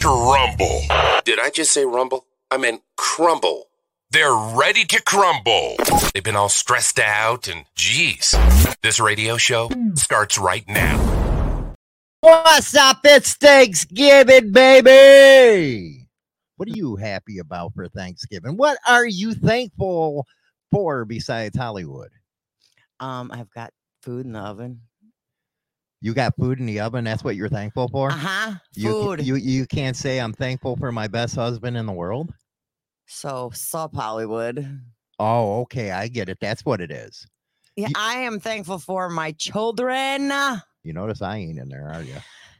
crumble. Did I just say rumble? I meant crumble. They're ready to crumble. They've been all stressed out and geez. This radio show starts right now. What's up? It's Thanksgiving, baby. What are you happy about for Thanksgiving? What are you thankful for besides Hollywood? Um, I've got food in the oven. You got food in the oven. That's what you're thankful for. Uh huh. You, Food. you you can't say I'm thankful for my best husband in the world. so sup Hollywood. Oh, okay, I get it. That's what it is. Yeah, You- I am thankful for my children. You notice I ain't in there, are you?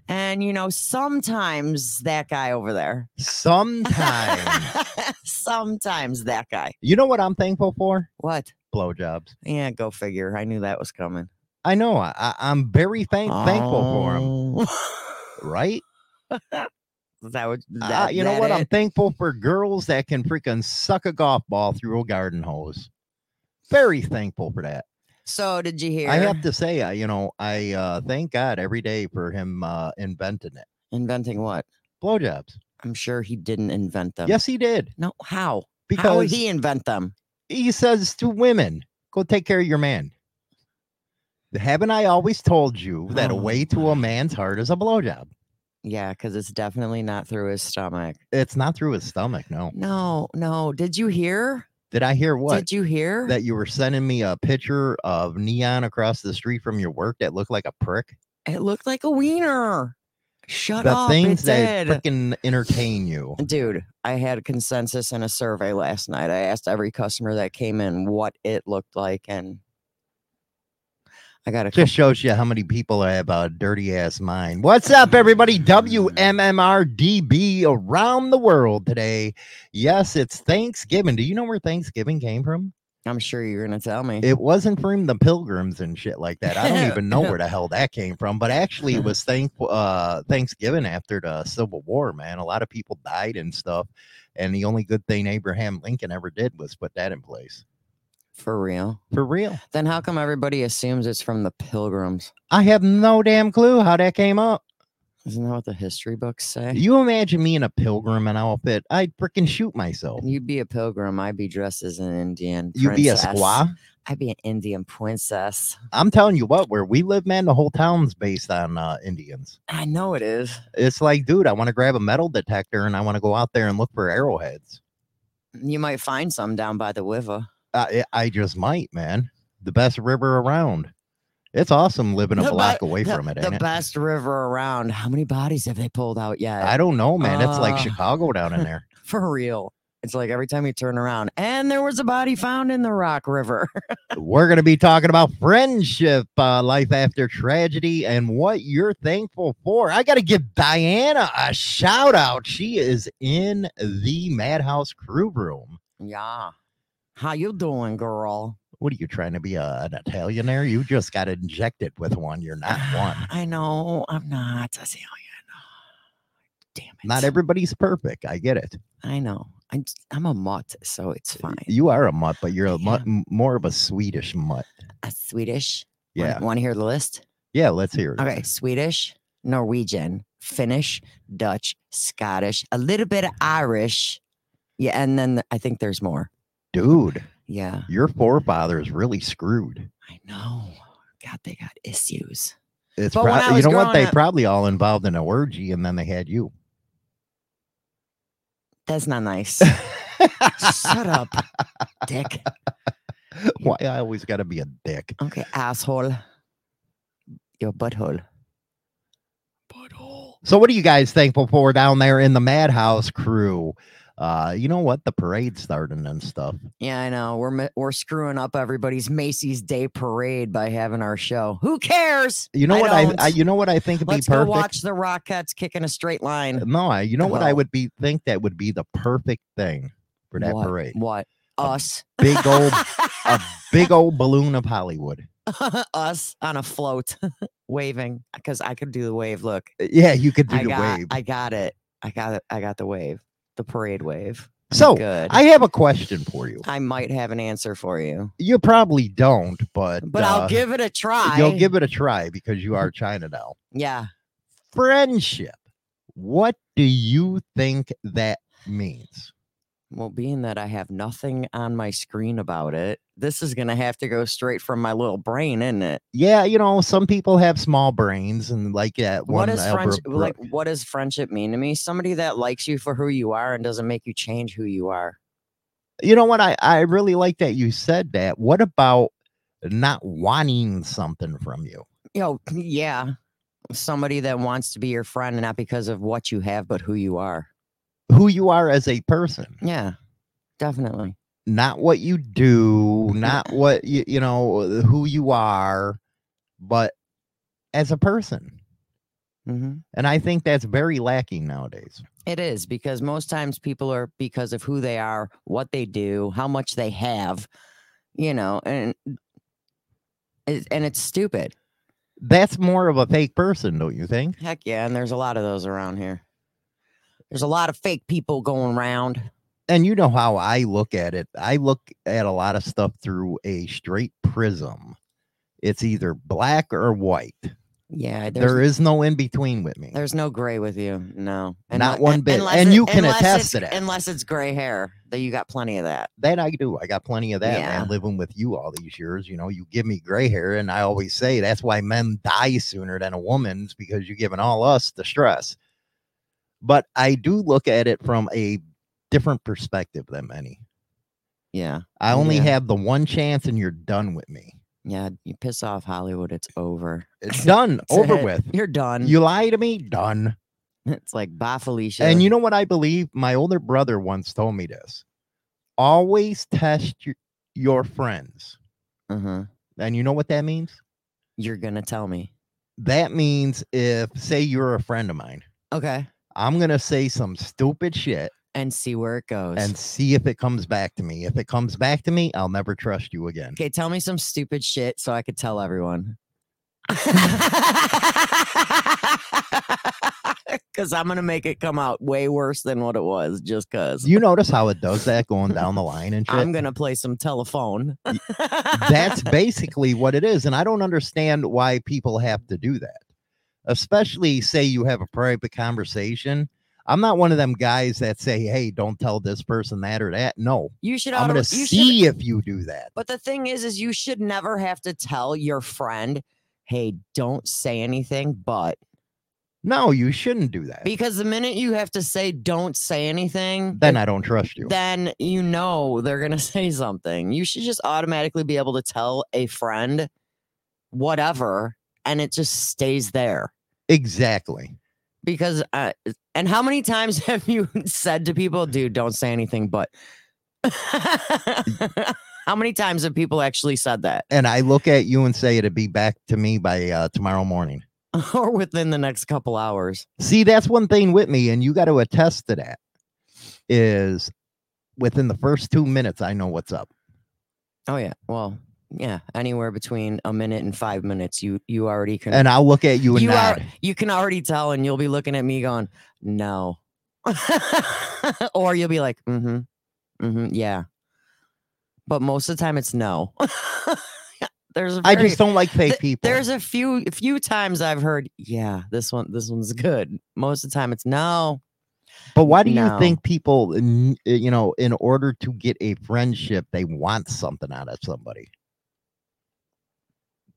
And you know, sometimes that guy over there. Sometimes. sometimes that guy. you know what I'm thankful for? What? Blowjobs. Yeah, go figure. I knew that was coming. I know. I, I'm very thank, thankful for him. Oh. Right? Is that what? Uh, That, you know what? I'm thankful for girls that can freaking suck a golf ball through a garden hose. Very thankful for that. So did you hear? I have to say, uh, you know, I uh, thank God every day for him uh, inventing it. inventing what? Blowjobs. I'm sure he didn't invent them. Yes, he did. No. How? How would Because he invent them? he says to women, "Go take care of your man." Haven't I always told you that a Oh way to a oh. man's heart is a blowjob? Yeah, because it's definitely not through his stomach. It's not through his stomach. No. No, no. Did you hear? Did I hear what? Did you hear? that you were sending me a picture of neon across the street from your work that looked like a prick. it looked like a wiener. Shut the up. things it that freaking entertain you. Dude, I had a consensus in a survey last night. I asked every customer that came in what it looked like, and I got a Just shows you how many people I have a dirty ass mind. What's up, everybody? WMMRDB around the world today. Yes, it's Thanksgiving. Do you know where Thanksgiving came from? I'm sure you're gonna tell me. It wasn't from the pilgrims and shit like that. I don't even know where the hell that came from, but actually it was thank uh Thanksgiving after the Civil War, man. A lot of people died and stuff. And the only good thing Abraham Lincoln ever did was put that in place. For real. For real. Then how come everybody assumes it's from the pilgrims? I have no damn clue how that came up. Isn't that what the history books say? You imagine me in a pilgrim and outfit, I'd freaking shoot myself. You'd be a pilgrim. I'd be dressed as an Indian. You'd be a princess. squaw. I'd be an Indian princess. I'm telling you what, where we live, man, the whole town's based on uh, Indians. I know it is. It's like, dude, I want to grab a metal detector and I want to go out there and look for arrowheads. You might find some down by the river. I, I just might, man. The best river around. It's awesome living a block be- away the, from it, the it? best river around. How many bodies have they pulled out yet? I don't know, man. It's like Uh, Chicago down in there. For real. It's like every time you turn around, and there was a body found in the Rock River. We're going to be talking about friendship, uh, life after tragedy, and what you're thankful for. I got to give Diana a shout out. She is in the Madhouse crew room. yeah. How you doing, girl? What are you trying to be a, an Italian there? You just got injected with one. You're not one. I know. I'm not. I see. Damn it. Not everybody's perfect. I get it. I know. I'm, I'm a mutt, so it's fine. You are a mutt, but you're a mutt, m- more of a Swedish mutt. A Swedish. Yeah. Want to hear the list? Yeah, let's hear it. Okay. Swedish, Norwegian, Finnish, Dutch, Scottish, a little bit of Irish. Yeah. And then I think there's more. Dude, Yeah. your forefathers really screwed. I know. God, they got issues. It's But probably you know what growing they up- probably all involved in a orgy and then they had you. That's not nice. Shut up, dick. Why I always got to be a dick. Okay, asshole. Your butthole. Butthole. So what are you guys thankful for down there in the Madhouse crew? Uh, you know what? The parade's starting and stuff. Yeah, I know. We're we're screwing up everybody's Macy's Day Parade by having our show. Who cares? You know I what I, don't. I you know what I think would Let's be go watch the Rockettes kick in a straight line. No, I, you know what I would be think that would be the perfect thing for that what? parade. What? Us. Big old a big old balloon of Hollywood. Us on a float, waving. Because I could do the wave. Look, Yeah, you could do I the got, wave. I got it. I got it. I got the wave. The parade wave. So, good. I have a question for you. I might have an answer for you, You probably don't, but but uh, I'll give it a try. You'll give it a try because you are China now. Yeah. Friendship. What do you think that means? Well, being that I have nothing on my screen about it, this is gonna have to go straight from my little brain, isn't it? Yeah, you know, some people have small brains and like that What one does friendship like? What does friendship mean to me? Somebody that likes you for who you are and doesn't make you change who you are. You know what? I, I really like that you said that. What about not wanting something from you? You know, yeah, somebody that wants to be your friend, not because of what you have, but who you are. Who you are as a person, Yeah, definitely. not what you do, not what you, you know, who you are, but as a person. hmm And I think that's very lacking nowadays. It is because most times people are because of who they are, what they do, how much they have, you know, and and it's stupid. That's more of a fake person, don't you think? Heck yeah, and there's a lot of those around here. There's a lot of fake people going around. And you know how I look at it. I look at a lot of stuff through a straight prism. It's either black or white. Yeah, there's, no in between with me. there's no gray with you. No, Not unle- one bit. And it- you can attest to that. Unless it's gray hair, that you got plenty of that. That I do. I got plenty of that, Yeah. man. Living with you all these years, you know, you give me gray hair, and I always say that's why men die sooner than a woman's because you're giving all us the stress. But I do look at it from a different perspective than many. Yeah, I only Yeah. have the one chance, and you're done with me. yeah. You piss off Hollywood, it's over. It's done, That's over it. with. You're done. You lie to me, done. it's like bye, Felicia. And you know what I believe? My older brother once told me this. Always test your, your friends. uh-huh. And you know what that means? you're gonna tell me. That means if, say, you're a friend of mine, Okay. I'm going to say some stupid shit And see where it goes. and see if it comes back to me. If it comes back to me, I'll never trust you again. okay, tell me some stupid shit so I could tell everyone. Cause I'm gonna make it come out way worse than what it was, just cause. You notice how it does that going down the line and shit? I'm gonna play some telephone. That's basically what it is. And I don't understand why people have to do that. Especially say you have a private conversation. I'm not one of them guys that say, hey, don't tell this person that or that. No, you should. I'm going to you should- see if you do that. But the thing is, is you should never have to tell your friend, "Hey, don't say anything." But No, you shouldn't do that. because the minute you have to say, "Don't say anything," Then I don't trust you. then you know they're gonna say something. You should just automatically be able to tell a friend whatever, and it just stays there. Exactly. Because, uh, and how many times have you said to people, "Dude, don't say anything," but how many times have people actually said that, And I look at you and say it'd be back to me by uh, tomorrow morning. or within the next couple hours? See, that's one thing with me, and you got to attest to that. Is within the first two minutes, I know what's up. Oh yeah, well, yeah, anywhere between a minute and five minutes, you you already can. And I'll look at you and you are you can already tell and you'll be looking at me going no or you'll be like mm-hmm mm-hmm yeah but most of the time it's no there's a I very- just don't like fake th- people. there's a few a few times i've heard yeah this one this one's good most of the time it's no But why do you think people, uh, you know, in order to get a friendship, they want something out of somebody?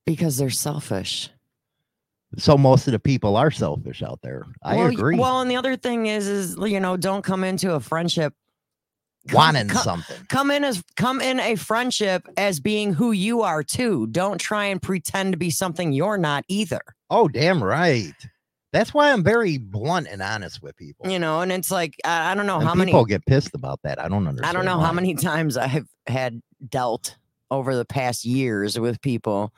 Because they're selfish So most of the people are selfish out there. I well, agree. well and the other thing is is you know don't come into a friendship come- Wanting come- something. come in as come in a friendship as being who you are too. Don't try and pretend to be something you're not either. Oh, damn right. That's why I'm very blunt and honest with people. You know, and it's like I, I don't know And how many people get pissed about that. I don't understand. I don't know how many times I've had dealt over the past years with people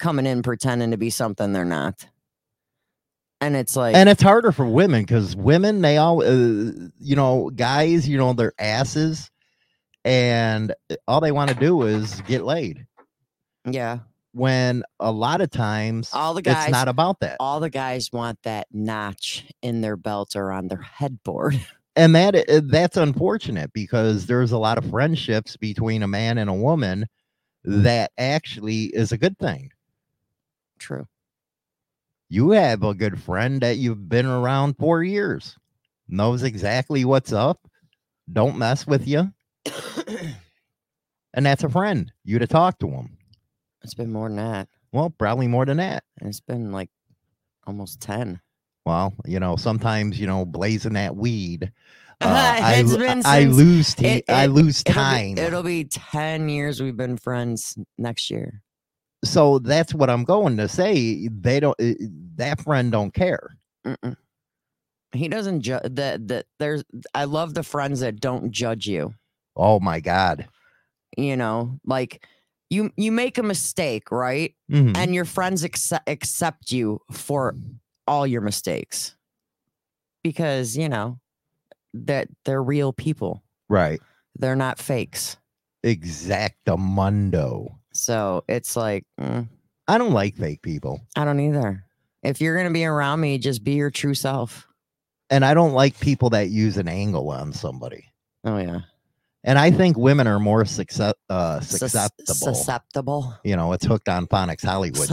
coming in pretending to be something they're not. And it's like And it's harder for women because women, they all, uh, you know, guys, you know, they're asses, and all they want to do is get laid. yeah, When a lot of times all the guys it's not about that. all the guys want that notch in their belt or on their headboard. and that that's unfortunate because there's a lot of friendships between a man and a woman that actually is a good thing. True. You have a good friend that you've been around for years. knows exactly what's up, don't mess with you, and that's a friend. You'd have talked to him. It's been more than that. Well, probably more than that. It's been like almost 10. Well, you know, sometimes you know, blazing that weed. Uh, I, I lose t- it- I it- lose It'll time. Be, it'll be 10 years we've been friends next year. So that's what I'm going to say. They don't. uh, That friend don't care. Mm-mm. He doesn't judge that that there's I love the friends that don't judge you. Oh my god. You know, like you you make a mistake, right? Mhm. And your friends accept accept you for all your mistakes. Because, you know, that they're real people. right. They're not fakes. Exactamundo. So it's like, mm, I don't like fake people. I don't either. If you're gonna be around me, just be your true self. And I don't like people that use an angle on somebody. Oh yeah, And I think women are more success, uh, susceptible. susceptible, you know, it's hooked on phonics Hollywood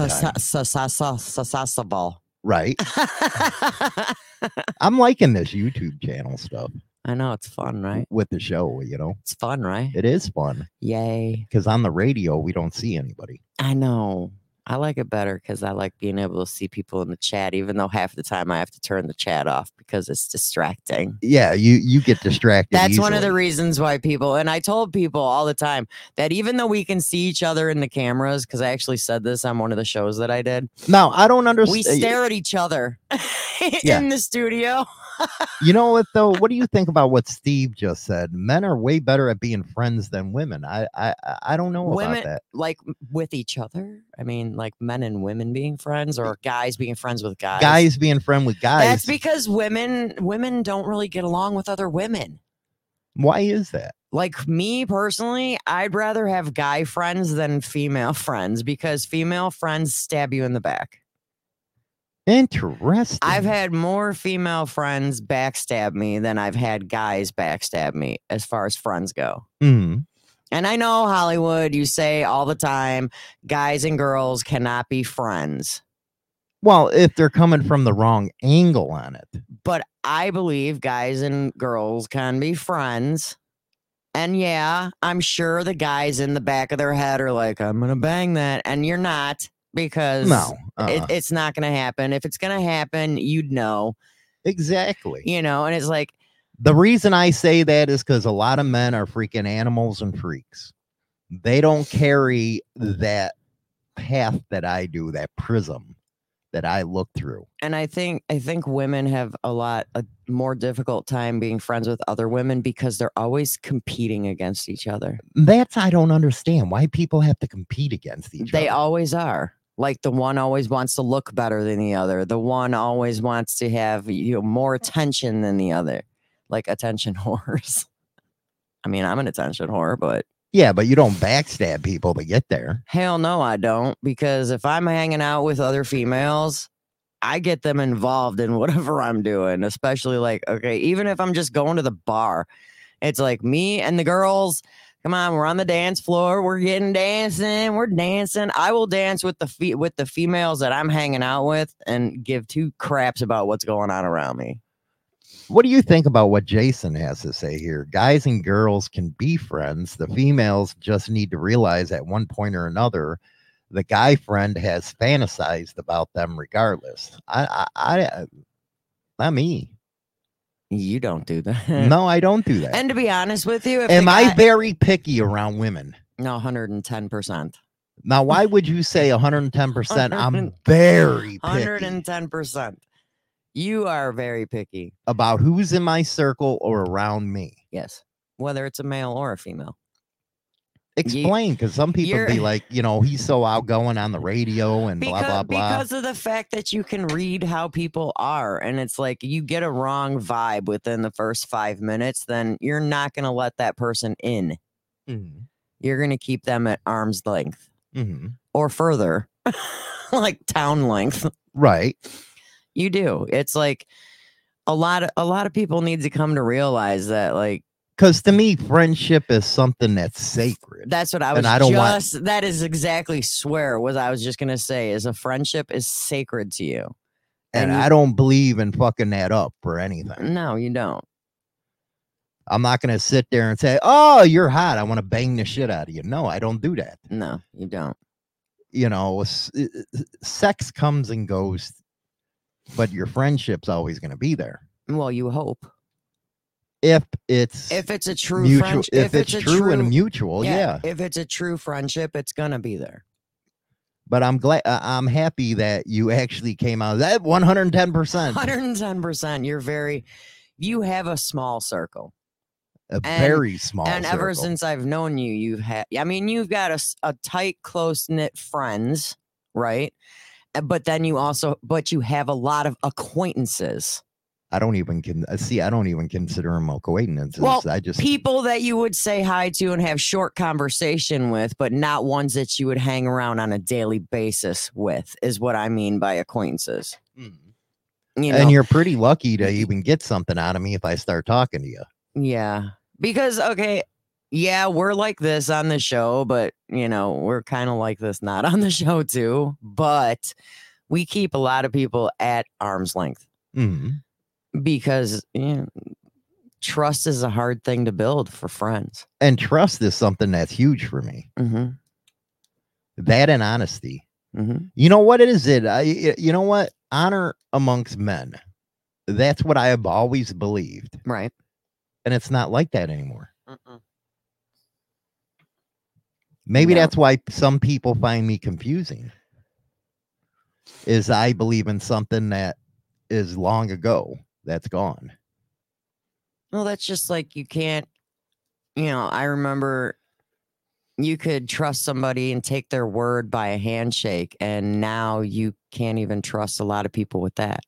susceptible. Right. I'm liking this YouTube channel stuff I know it's fun, right? with the show, you know. It's fun, right? It is fun Yay! because on the radio, we don't see anybody. I know. I like it better because I like being able to see people in the chat, even though half the time I have to turn the chat off because it's distracting. Yeah, you you get distracted. That's one of the reasons why people, and I told people all the time that even though we can see each other in the cameras, because I actually said this on one of the shows that I did, No, I don't understand. we uh, stare at each other Yeah. in the studio. You know what though? What do you think about what Steve just said? Men are way better at being friends than women. I I I- don't know Women- about that. Like with each other. I mean, like men and women being friends, or guys being friends with guys. Guys being friend with guys. That's because women women don't really get along with other women. why is that? Like me personally, I'd rather have guy friends than female friends because female friends stab you in the back. Interesting. I've had more female friends backstab me than I've had guys backstab me as far as friends go. Mhm. And I know Hollywood, you say all the time, guys and girls cannot be friends. Well, if they're coming from the wrong angle on it. But I believe guys and girls can be friends. And yeah, I'm sure the guys in the back of their head are like, I'm going to bang that. And you're not because No. it, uh-uh. it's not going to happen. If it's going to happen, you'd know, exactly. you know, and it's like, The reason I say that is because a lot of men are freaking animals and freaks. They don't carry that path that I do, that prism that I look through. and I think I think women have a lot a more difficult time being friends with other women because they're always competing against each other. That's I don't understand why people have to compete against each They other. They always are. Like the one always wants to look better than the other. The one always wants to have you know more attention than the other. Like attention whores. I mean, I'm an attention whore, but yeah, but you don't backstab people to get there. hell no, I don't. Because if I'm hanging out with other females, I get them involved in whatever I'm doing, especially like, okay, even if I'm just going to the bar, it's like me and the girls. Come on, we're on the dance floor. We're getting dancing. We're dancing. I will dance with the fe- with the females that I'm hanging out with and give two craps about what's going on around me. What do you think about what Jason has to say here? Guys and girls can be friends. The females just need to realize at one point or another, the guy friend has fantasized about them regardless. I, I, I uh, not me. You don't do that. No, I don't do that. And to be honest with you, Am I very picky around women? no 110 percent. Now, why would you say 110%? I'm very picky 110 percent. You are very picky. about who's in my circle or around me. Yes. Whether it's a male or a female. Explain, because some people be like, you know, he's so outgoing on the radio and blah Because, blah blah. because of the fact that you can read how people are. And it's like you get a wrong vibe within the first five minutes, then you're not going to let that person in. Mhm, You're going to keep them at arm's length mhm. or further, like town length. Right. You do. It's like a lot of a lot of people need to come to realize that like Because to me, friendship is something that's sacred. That's what I was And I don't want- just that is exactly swear what I was just gonna say is a friendship is sacred to you. And, And you- I don't believe in fucking that up for anything. No, you don't. I'm not gonna sit there and say, "Oh, you're hot. I want to bang the shit out of you." No, I don't do that. No, you don't. You know, s- i- i- sex comes and goes, but your friendship's always gonna be there Well, you hope. If it's If it's a true mutual. friendship, If, it's, a true, and mutual, yeah. If it's a true friendship, it's gonna be there. But I'm glad. Uh, I'm happy that you actually came out that 110. percent 110%. You're very, you have a small circle. A And- very small. and ever since I've known you, you've had, I mean, you've got a tight, close knit friends, right? Uh, But then you also, but you have a lot of acquaintances, I don't even can uh, see. I don't even consider them acquaintances. Well, I just people that you would say hi to and have short conversation with, but not ones that you would hang around on a daily basis with, is what I mean by acquaintances. Mm. You know, and you're pretty lucky to even get something out of me if I start talking to you. Yeah. Because okay, yeah, we're like this on the show, but you know, we're kind of like this not on the show too. But we keep a lot of people at arm's length Mhm. Because you know, trust is a hard thing to build for friends. And trust is something that's huge for me. Mm-hmm. That and honesty. Mm-hmm. You know what it is? It I, y- you know what honor amongst men. That's what I have always believed, Right. and it's not like that anymore. Maybe No. that's why some people find me confusing. Is I believe in something that is long ago that's gone. Well, that's just like you can't, you know, I remember you could trust somebody and take their word by a handshake, and now you can't even trust a lot of people with that.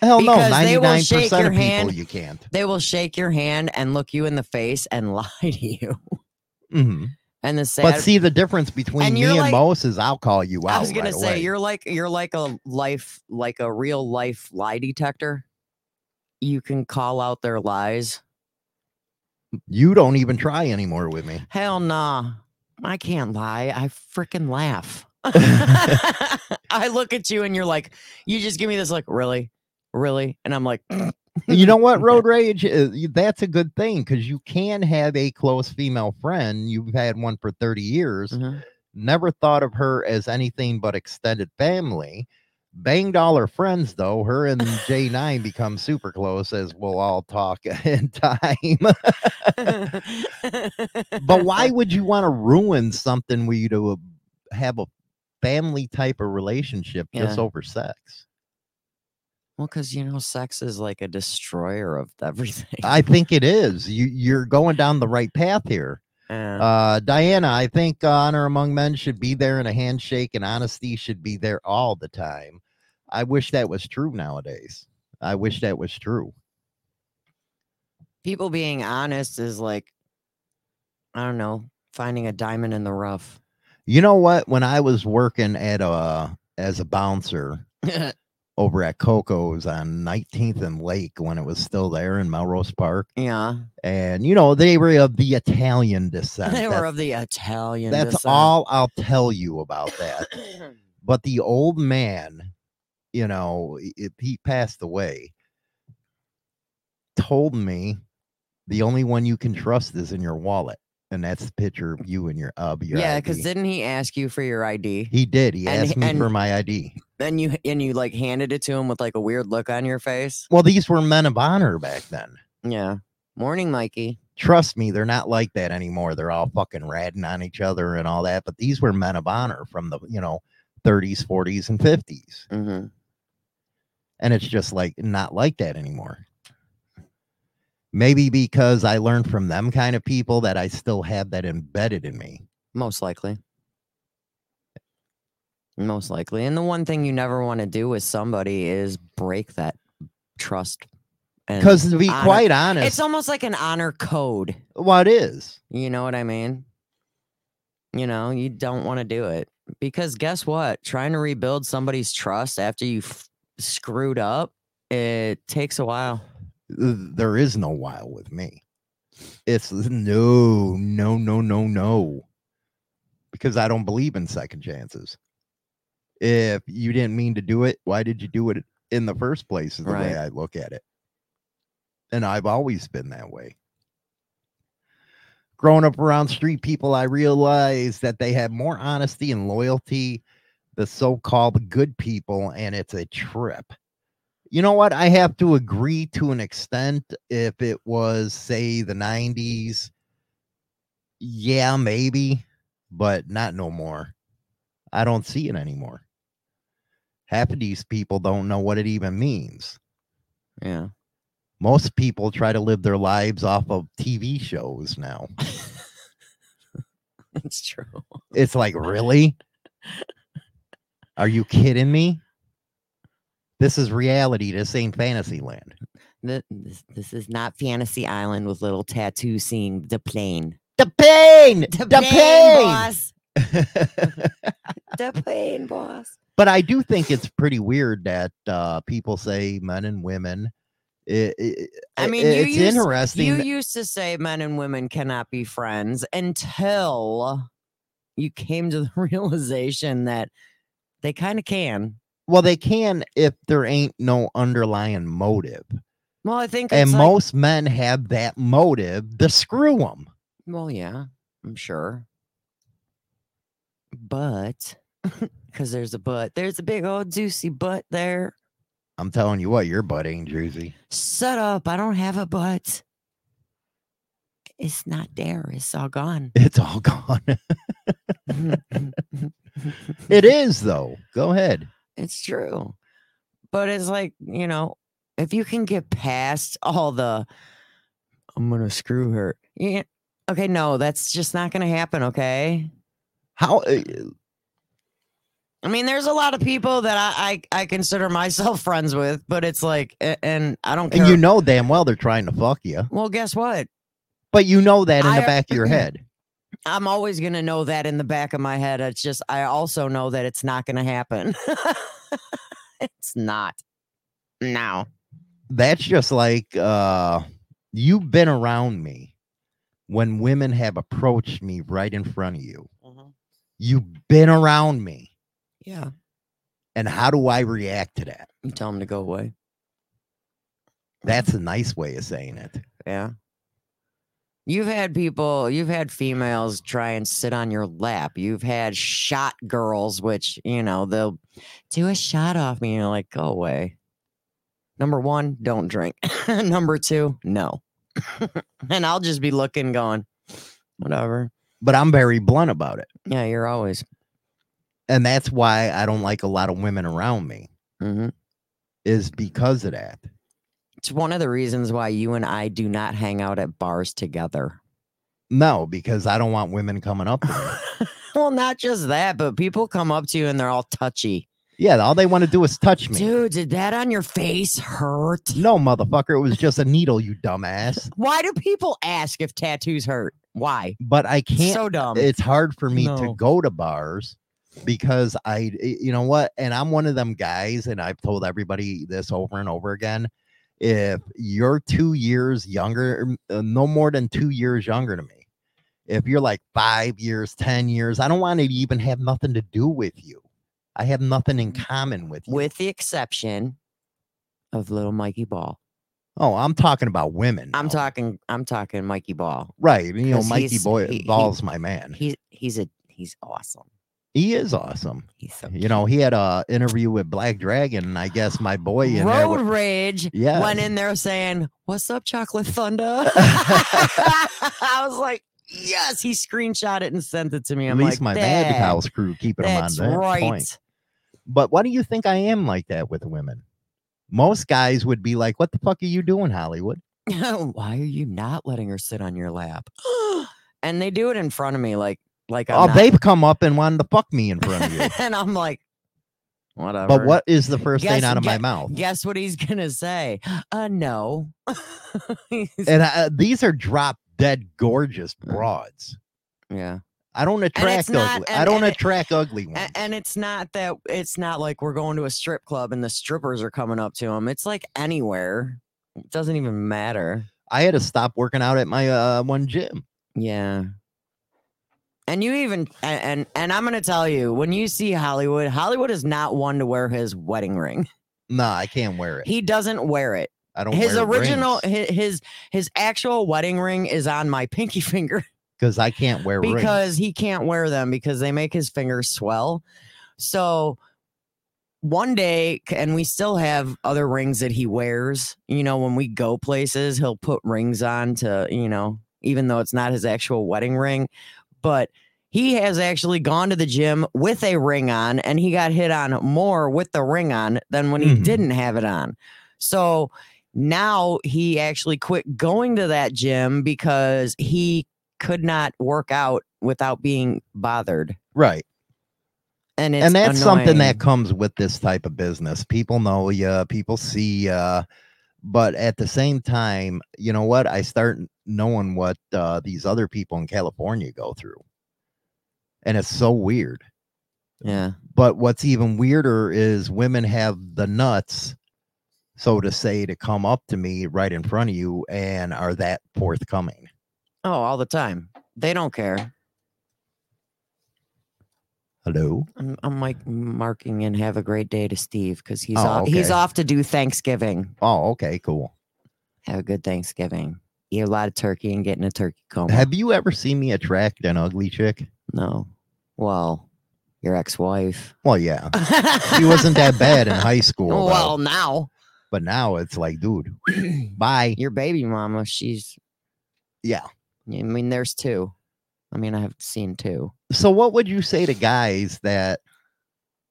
Hell no, Because they ninety will nine shake percent your of people hand. you can't. They will shake your hand and look you in the face and lie to you. Mhm. And the sad, But see the difference between And me you're and like- Mose is I'll call you out. I was gonna right say away. you're like you're like a life, like a real life lie detector. You can call out their lies. you don't even try anymore with me. Hell nah. I can't lie. I freaking laugh. I look at you and you're like, you just give me this like, really? Really? And I'm like, you know what road rage is, that's a good thing because you can have a close female friend you've had one for 30 years Mhm. never thought of her as anything but extended family banged all her friends though her and j9 become super close as we'll all talk in time but why would you want to ruin something where you to have a family type of relationship just over sex Well, because you know, sex is like a destroyer of everything. i think it is you you're going down the right path here Yeah. Uh, Diana, I think honor among men should be there and a handshake and honesty should be there all the time. I wish that was true nowadays. I wish that was true. People being honest is like, I don't know, finding a diamond in the rough. You know what? When I was working at a as a bouncer over at Coco's on 19th and Lake when it was still there in Melrose Park, yeah. and you know they were of the Italian descent. They were That's- of the Italian. that's descent. all I'll tell you about that. but the old man, you know, he passed away, told me the only one you can trust is in your wallet, and that's the picture of you and your uh your yeah, because didn't he ask you for your ID? he did. He and- asked me for my ID. Then you and you like handed it to him with like a weird look on your face. Well, these were men of honor back then. Yeah. Morning, Mikey. Trust me, they're not like that anymore. They're all fucking ratting on each other and all that. But these were men of honor from the you know 30s, 40s, and 50s. hmm and it's just like not like that anymore. Maybe because I learned from them kind of people that I still have that embedded in me. Most likely. Most likely. And the one thing you never want to do with somebody is break that trust. Because to be honor- quite honest, it's almost like an honor code. what is? You know what I mean? You know, you don't want to do it because guess what? Trying to rebuild somebody's trust after you f- screwed up, it takes a while. There is no while with me. It's no, no, no, no, no. Because I don't believe in second chances. If you didn't mean to do it, why did you do it in the first place, is the Right. way I look at it. And I've always been that way. Growing up around street people, I realized that they have more honesty and loyalty, the so called good people, and it's a trip. You know what? I have to agree to an extent if it was, say, the 90s. Yeah, maybe, but not no more. I don't see it anymore. Half of these people don't know what it even means. Yeah. Most people try to live their lives off of TV shows now. It's true. It's like, really? Are you kidding me? This is reality. This ain't fantasy land. This, this is not Fantasy Island with little tattoo seeing the plane. The pain! The, The plane, pain! boss. The plane, boss. but I do think it's pretty weird that uh, people say men and women. It, it, I it- mean, you it's used- interesting. You that- used to say men and women cannot be friends until you came to the realization that they kind of can. well, they can if there ain't no underlying motive. Well, I think and it's like- most men have that motive to screw them. Well, yeah, I'm sure. But because there's a but, there's a big old juicy butt there. I'm telling you what, your butt ain't juicy. Shut up. I don't have a butt. It's not there. It's all gone. It's all gone. it is though. Go ahead. it's true. But it's like, you know, if you can get past all the I'm gonna screw her. Yeah. Okay, no, that's just not gonna happen, okay? How uh, I mean, there's a lot of people that I, I I consider myself friends with, but it's like, and I don't care. and you know damn well they're trying to fuck you, well, guess what? but you know that in the back of your head. I'm always gonna know that in the back of my head. It's just I also know that it's not gonna happen. it's not. now. That's just like uh you've been around me when women have approached me right in front of you. You've been around me. Yeah. And how do I react to that? You tell them to go away. That's a nice way of saying it. Yeah. You've had people, you've had females try and sit on your lap. You've had shot girls, which, you know, they'll do a shot off me. And you're like, go away. Number one, don't drink. Number two, no. and I'll just be looking, going, whatever. But I'm very blunt about it. Yeah, you're always. And that's why I don't like a lot of women around me, hmm is because of that. It's one of the reasons why you and I do not hang out at bars together. No, because I don't want women coming up well, not just that, but people come up to you and they're all touchy. Yeah, all they want to do is touch me. Dude, did that on your face hurt? No, motherfucker, it was just a needle, you dumbass. Why do people ask if tattoos hurt? Why? But I can't so dumb. it's hard for me No. to go to bars because I, you know what? And I'm one of them guys, and I've told everybody this over and over again. If you're two years younger, uh, no more than two years younger to me, if you're like five years, 10 years, I don't want to even have nothing to do with you. I have nothing in common with you. With the exception of little Mikey Ball. oh, I'm talking about women. I'm now. talking I'm talking Mikey Ball. right. You know, Mikey Boy he- he- Ball's my man. He's he's a he's awesome. He is awesome. He's so You know, he had a interview with Black Dragon, and I guess my boy in there Road wa- Rage Yes. went in there saying, What's up, Chocolate Thunder? I was like, Yes, he screenshot it and sent it to me. At I'm least like, my "Dad, Madhouse crew keeping him on That's that right. point. But why do you think I am like that with women? Most guys would be like, "What the fuck are you doing, Hollywood?" Why are you not letting her sit on your lap? and they do it in front of me, like like I'm oh, not- they've come up and wanted to fuck me in front of you. and I'm like, whatever. but what is the first thing out of my mouth? Guess what he's gonna say? Uh, no. And uh, these are drop dead gorgeous broads. yeah, I don't attract not- ugly. I don't and it- attract ugly ones. And it's not that it's not like we're going to a strip club and the strippers are coming up to him. It's like anywhere. It doesn't even matter. I had to stop working out at my uh, one gym. Yeah. And you even and, and and I'm gonna tell you when you see Hollywood, Hollywood is not one to wear his wedding ring. No, I can't wear it. He doesn't wear it. I don't. His wear original, his, his his actual wedding ring is on my pinky finger because I can't wear rings. because he can't wear them because they make his fingers swell. So one day, and we still have other rings that he wears. You know, when we go places, he'll put rings on to, you know, even though it's not his actual wedding ring. But he has actually gone to the gym with a ring on and he got hit on more with the ring on than when he Mhm. didn't have it on. So now he actually quit going to that gym because he could not work out without being bothered. right. And it's and that's something that comes with this type of business. People know you, people see you, but at the same time, you know what? I start knowing what uh, these other people in California go through, and it's so weird. yeah. But what's even weirder is women have the nuts, so to say, to come up to me right in front of you and are that forthcoming. Oh, all the time. They don't care. Hello. I'm, I'm like marking and have a great day to Steve because he's Oh, off, he's off to do Thanksgiving. Oh, okay, cool. Have a good Thanksgiving. Eat a lot of turkey and get in a turkey coma. Have you ever seen me attract an ugly chick? no. Well, your ex-wife. Well, yeah. She wasn't that bad in high school. though. well, now But now it's like, dude, bye. your baby mama. She's. Yeah. I mean, there's two. I mean, I have seen two. So, what would you say to guys that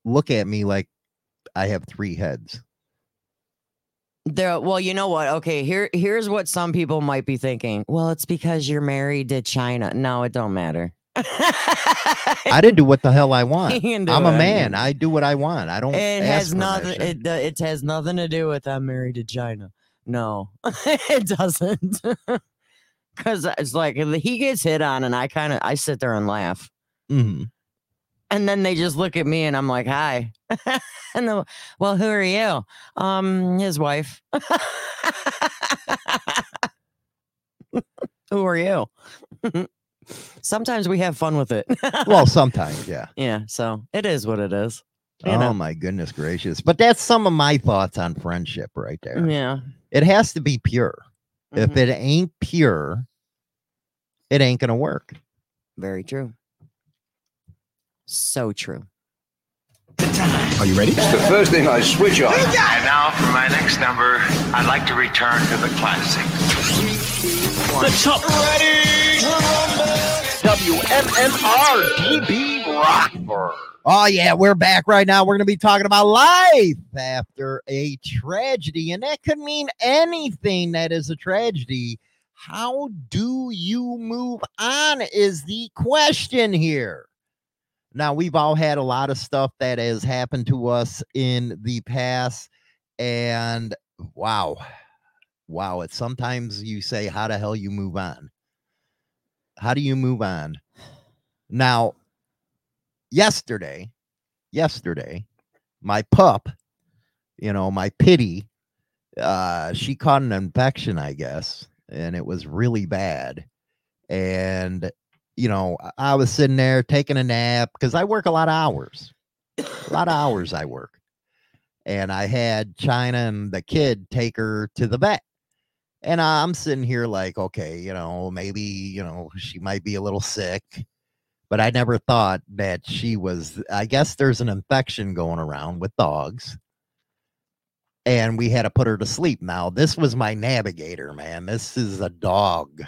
look at me like I have three heads? There, well, you know what? Okay, here, here's what some people might be thinking. Well, it's because you're married to China. No, it don't matter. I didn't do what the hell I want. You can do I'm a man. I do what I want. I don't. it has nothing. It, it has nothing to do with I'm married to China. No, it doesn't. Because it's like he gets hit on, and I kind of I sit there and laugh, Mhm. And then they just look at me, and I'm like, "Hi," and then, well, who are you? Um, his wife. who are you? Sometimes we have fun with it. Well, sometimes, yeah. yeah, so it is what it is. Oh know. my goodness gracious! But that's some of my thoughts on friendship right there. Yeah. It has to be pure. If mhm, it ain't pure, it ain't gonna work. Very true. So true. Are you ready? It's the first thing I switch on. And now for my next number, I'd like to return to the classics. The top Ready WMMR DB Rockford. Oh yeah, we're back right now. We're gonna be talking about life after a tragedy, and that could mean anything that is a tragedy. How do you move on? Is the question here. Now, we've all had a lot of stuff that has happened to us in the past, and wow, wow, it's sometimes you say, How the hell you move on? How do you move on? Now, yesterday, yesterday, my pup, you know, my pity, uh, she caught an infection, I guess, and it was really bad. And, you know, I- was sitting there taking a nap because I work a lot of hours, a lot of hours I work. And I had China and the kid take her to the vet. And I'm sitting here like, okay, you know, maybe, you know, she might be a little sick but I never thought that she was. I guess there's an infection going around with dogs, and we had to put her to sleep. Now, this was my navigator, man. This is a dog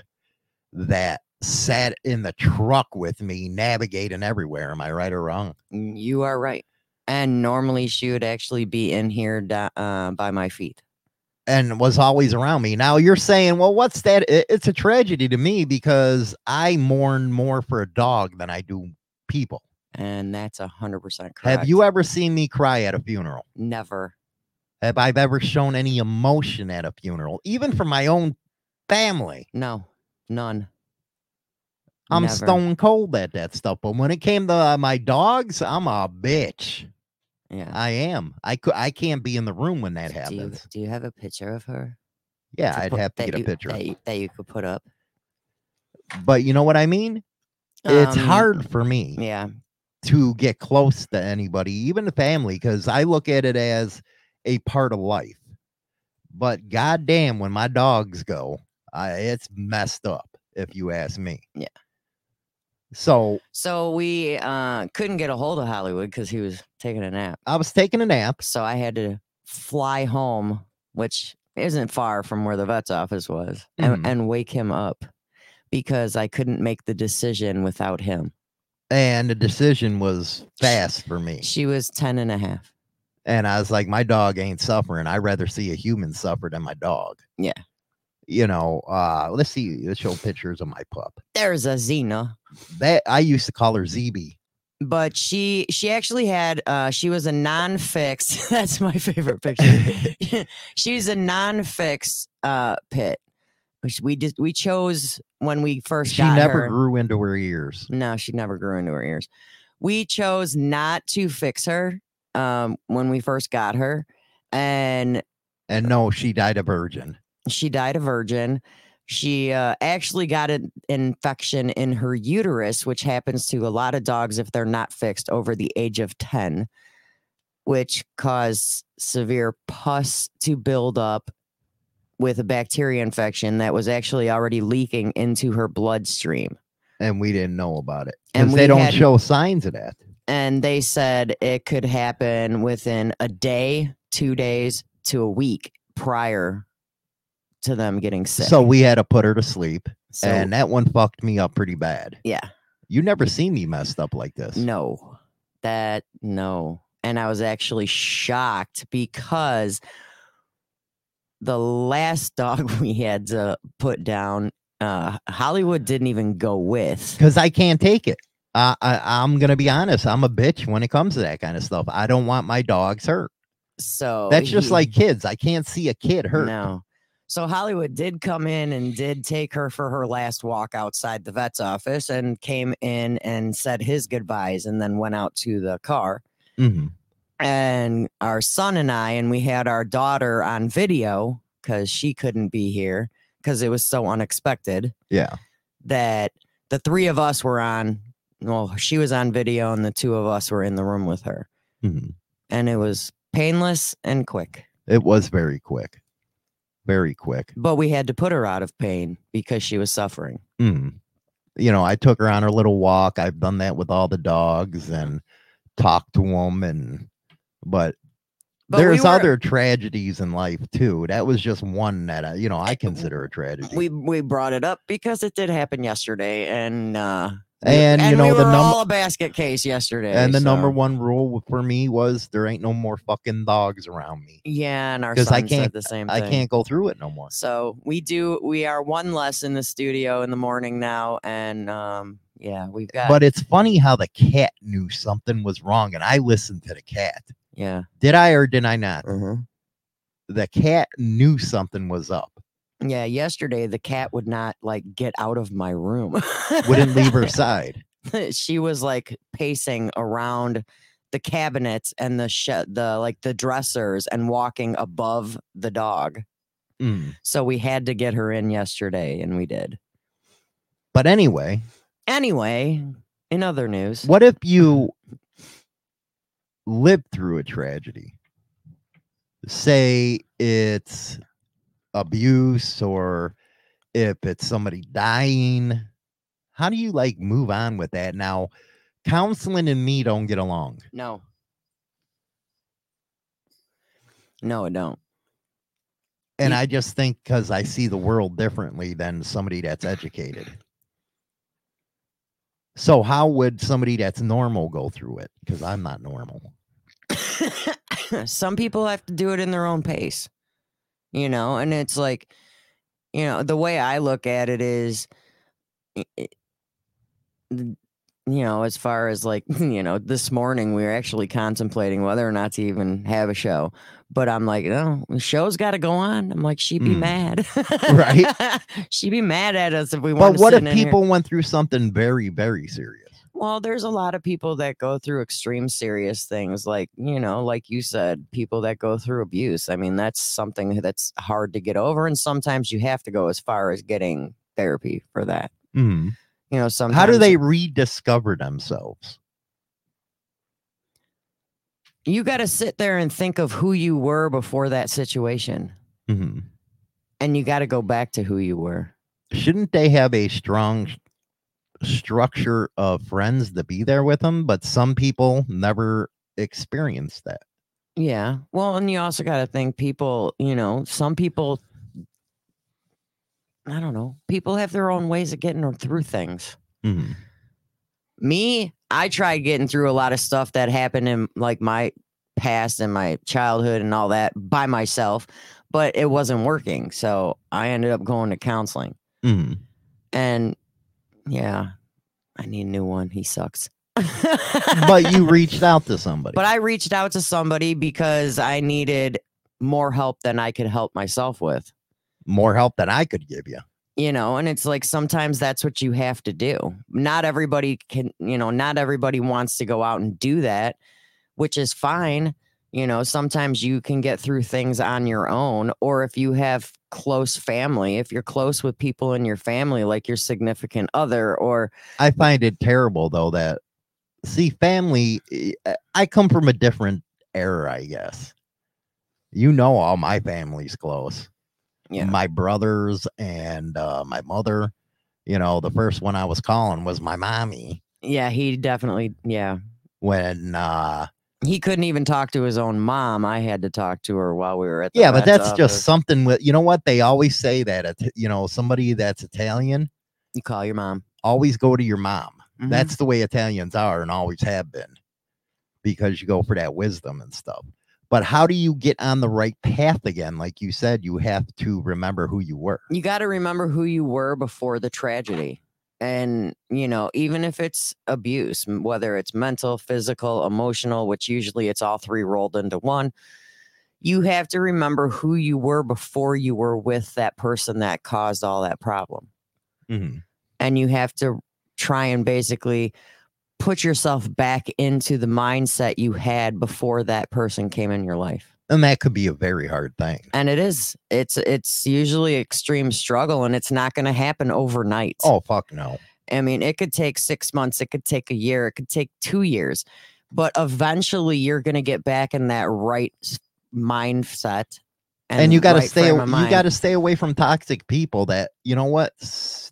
that sat in the truck with me, navigating everywhere. Am I right or wrong? Mm, You are right. And normally she would actually be in here uh, by my feet. and was always around me. Now you're saying, well, what's that? It's a tragedy to me because I mourn more for a dog than I do people. And that's a hundred percent correct. Have you ever seen me cry at a funeral? never? Have I ever shown any emotion at a funeral, even for my own family? No, none. I'm Never. stone cold at that stuff. But when it came to uh, my dogs, I'm a bitch. Yeah. I am. I could. I can't be in the room when that do you happens. do you have a picture of her? Yeah, I'd put- have to get a picture. that you, that you could put up. But you know what I mean? It's Um, hard for me Yeah. to get close to anybody, even the family, because I look at it as a part of life. But goddamn, when my dogs go, I, it's messed up. If you ask me. Yeah. So So we uh, couldn't get a hold of Hollywood because he was taking a nap. I was taking a nap. So I had to fly home, which isn't far from where the vet's office was, and, Mhm. and wake him up because I couldn't make the decision without him. and the decision was fast for me. She was 10 and a half. And I was like, my dog ain't suffering. I'd rather see a human suffer than my dog. Yeah. You know, uh, let's see, let's show pictures of my pup. There's a Xena. That I used to call her ZB. but she she actually had uh she was a non-fix. that's my favorite picture she's a non-fix uh pit which we just we chose when we first She never her. grew into her ears. no she never grew into her ears we chose not to fix her um when we first got her and And no, she died a virgin. She died a virgin she uh, actually got an infection in her uterus which happens to a lot of dogs if they're not fixed over the age of 10 which caused severe pus to build up with a bacteria infection that was actually already leaking into her bloodstream And we didn't know about it. And they don't had- show signs of that. and they said it could happen within a day two days to a week prior to them getting sick So we had to put her to sleep. So, and that one fucked me up pretty bad. yeah You never seen me messed up like this. No, that no. And I was actually shocked because the last dog we had to put down, uh, Hollywood didn't even go with. because I can't take it. Uh, I, I'm gonna be honest. I'm a bitch when it comes to that kind of stuff. I don't want my dogs hurt. So That's just he- like kids. I can't see a kid hurt. no. So Hollywood did come in and did take her for her last walk outside the vet's office and came in and said his goodbyes and then went out to the car. Mhm. and our son and I, and we had our daughter on video because she couldn't be here because it was so unexpected Yeah. that the three of us were on. Well, she was on video, and the two of us were in the room with her, Mhm. and it was painless and quick. It was very quick. Very quick. But we had to put her out of pain because she was suffering. Mm. You know, I took her on her little walk. I've done that with all the dogs and talked to them. And but, But we there's were- other tragedies in life too. That was just one that I, you know I consider a tragedy. We we brought it up because it did happen yesterday, and uh, we- And, you we know, the were number- all a basket case yesterday. and the number one rule for me was there ain't no more fucking dogs around me Yeah, and our son I can't- the same I can't go through it no more. So we do. We are one less in the studio in the morning now, and um, yeah, we've got. But it's funny how the cat knew something was wrong, and I listened to the cat. yeah, Did I or did I not? uh The cat knew something was up. Yeah. Yesterday, the cat would not like get out of my room. Wouldn't leave her side. she was like pacing around the cabinets and the sh- the like the dressers and walking above the dog. Mm. So we had to get her in yesterday, and we did. But anyway, Anyway, in other news, what if you lived through a tragedy? Say it's abuse or if it's somebody dying. How do you like move on with that? Now, counseling and me don't get along. No. No, it don't. And I just think because I see the world differently than somebody that's educated. So, how would somebody that's normal go through it? Because I'm not normal. Some people have to do it in their own pace, you know, and it's like, you know, the way I look at it is, you know, as far as like, you know, this morning we were actually contemplating whether or not to even have a show. But I'm like, no, the show's got to go on. I'm like, she'd be Mm. mad. Right. she'd be mad at us if we But what if in here. people went through something very, very serious? Well, there's a lot of people that go through extreme serious things, like, you know, like you said, people that go through abuse. I mean, that's something that's hard to get over. And sometimes you have to go as far as getting therapy for that. Mhm. You know, sometimes. How do they rediscover themselves? you got to sit there and think of who you were before that situation. Mhm. And you got to go back to who you were. Shouldn't they have a strong structure of friends to be there with them? But some people never experience that. Yeah. Well, and you also got to think people, you know, some people, I don't know, people have their own ways of getting through things. Mhm. Me, I tried getting through a lot of stuff that happened in like my past and my childhood and all that by myself, but it wasn't working. So I ended up going to counseling. Mhm. And yeah, I need a new one. He sucks. but you reached out to somebody. But I reached out to somebody because I needed more help than I could help myself with. More help than I could give you. You know, and it's like sometimes that's what you have to do. Not everybody can, you know, not everybody wants to go out and do that, which is fine. You know, sometimes you can get through things on your own, or if you have close family, if you're close with people in your family, like your significant other, or I find it terrible though that see family eh, uh, I come from a different era, I guess. You know all my family's close. yeah, My brothers and uh, my mother. You know, the first one I was calling was my mommy yeah, he definitely, yeah, when uh he couldn't even talk to his own mom. I had to talk to her while we were at the yeah, but that's office. just something with you know what they always say that you know somebody that's Italian you call your mom. always go to your mom. Mhm. That's the way Italians are and always have been because you go for that wisdom and stuff. But how do you get on the right path again? Like you said, you have to remember who you were. you got to remember who you were before the tragedy. And, you know, even if it's abuse, whether it's mental, physical, emotional, which usually it's all three rolled into one, you have to remember who you were before you were with that person that caused all that problem. Mhm. And you have to try and basically put yourself back into the mindset you had before that person came in your life And that could be a very hard thing. and it is it's it's usually extreme struggle and it's not going to happen overnight Oh, fuck no. i mean it could take six months it could take a year it could take two years but eventually you're going to get back in that right mindset And, you got to right stay you got to stay away from toxic people that, you know what,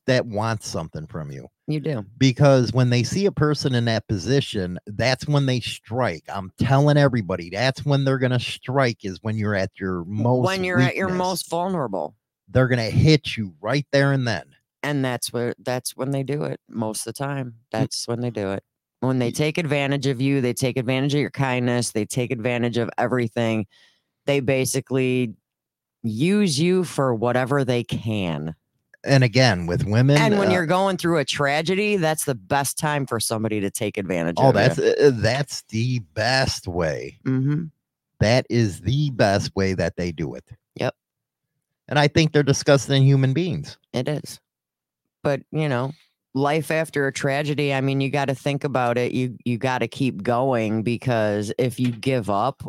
that want something from you. You do because when they see a person in that position, that's when they strike. I'm telling everybody, that's when they're gonna strike. Is when you're at your most when you're at your most vulnerable they're gonna hit you right there and then. and that's where that's when they do it most of the time that's when they do it when they take advantage of you they take advantage of your kindness they take advantage of everything they basically use you for whatever they can And again, with women, and when uh, you're going through a tragedy that's the best time for somebody to take advantage oh, of that's uh, that's the best way. hmm That is the best way that they do it. Yep. And I think they're disgusting human beings. It is. But, you know, life after a tragedy, I mean, you got to think about it. You you got to keep going because if you give up,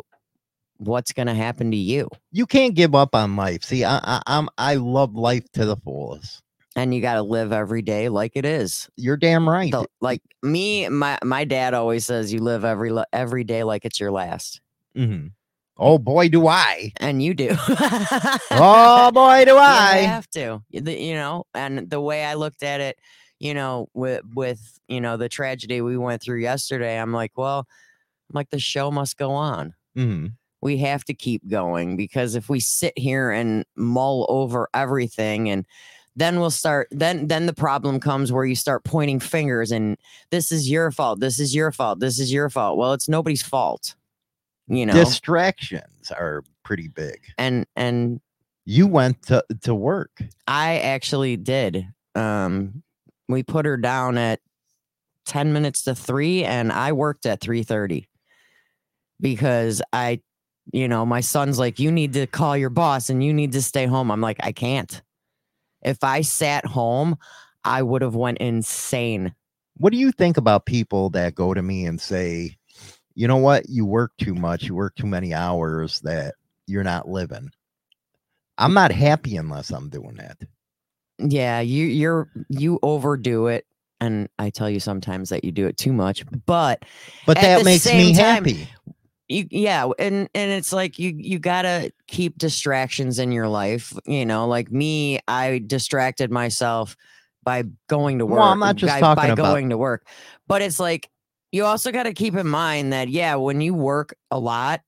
what's going to happen to you? You can't give up on life. See, I, I I'm I love life to the fullest. And you got to live every day like it is. You're damn right. Like me, my my dad always says you live every every day like it's your last. Mm-hmm. Oh boy, do I! And you do. Oh boy, do I! you have to you know and the way i looked at it you know with with you know the tragedy we went through yesterday i'm like well i'm like the show must go on Mhm. We have to keep going because if we sit here and mull over everything and then we'll start then then the problem comes where you start pointing fingers and this is your fault this is your fault this is your fault well it's nobody's fault you know Distractions are pretty big. and and You went to, to work. I actually did. Um, we put her down at 10 minutes to three and I worked at 3:30 because I, you know, my son's like, you need to call your boss and you need to stay home. I'm like, I can't. If I sat home, I would have went insane. What do you think about people that go to me and say, you know what, you work too much, you work too many hours that you're not living? I'm not happy unless I'm doing that. Yeah, you you're you overdo it. And I tell you sometimes that you do it too much, but But that makes me time, happy. You yeah and and it's like you you gotta keep distractions in your life you know like me i distracted myself by going to work Well, I'm not just by, talking by about- going to work but it's like you also got to keep in mind that yeah when you work a lot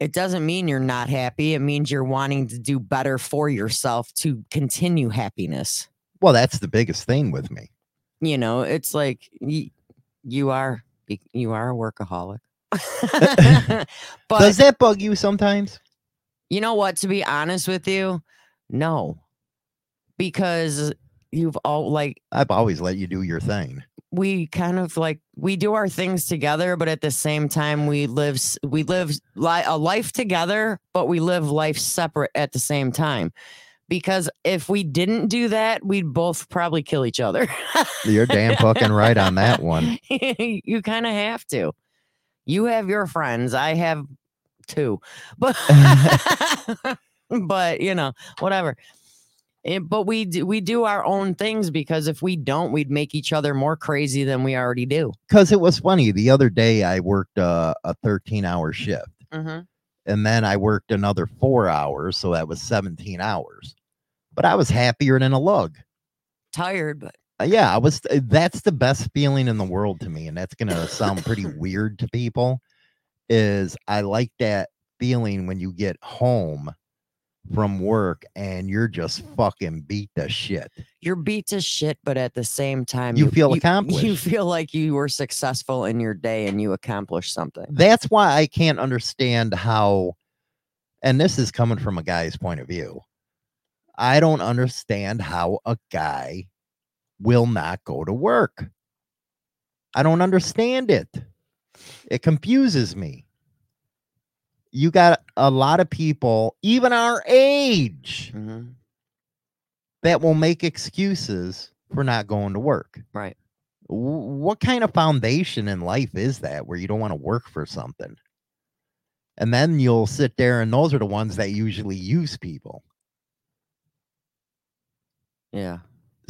it doesn't mean you're not happy it means you're wanting to do better for yourself to continue happiness Well, that's the biggest thing with me. you know it's like you, you are you are a workaholic but Does that bug you sometimes? You know what? To be honest with you, no, because you've all like I've always let you do your thing. we kind of like we do our things together, but at the same time we live we live li- a life together, but we live life separate at the same time. Because if we didn't do that, we'd both probably kill each other. You're damn fucking right on that one. you kind of have to. You have your friends. I have two, but but you know whatever. Eh, but we do, we do our own things because if we don't, we'd make each other more crazy than we already do. Because it was funny. The other day I worked uh, a 13 hour shift Mm-hmm. and then I worked another four hours. So that was 17 hours. But I was happier than a lug. Tired, but yeah, I was. uh, That's the best feeling in the world to me, and that's gonna sound pretty weird to people. Is I like that feeling when you get home from work and you're just fucking beat to shit. you're beat to shit. But at the same time, You feel You accomplished. feel like you were successful in your day and you accomplished something. That's why I can't understand how, and this is coming from a guy's point of view. I don't understand how a guy will not go to work. I don't understand it. It confuses me. You got a lot of people, even our age, hmm that will make excuses for not going to work. Right. What kind of foundation in life is that where you don't want to work for something? And then you'll sit there, and those are the ones that usually use people. Yeah.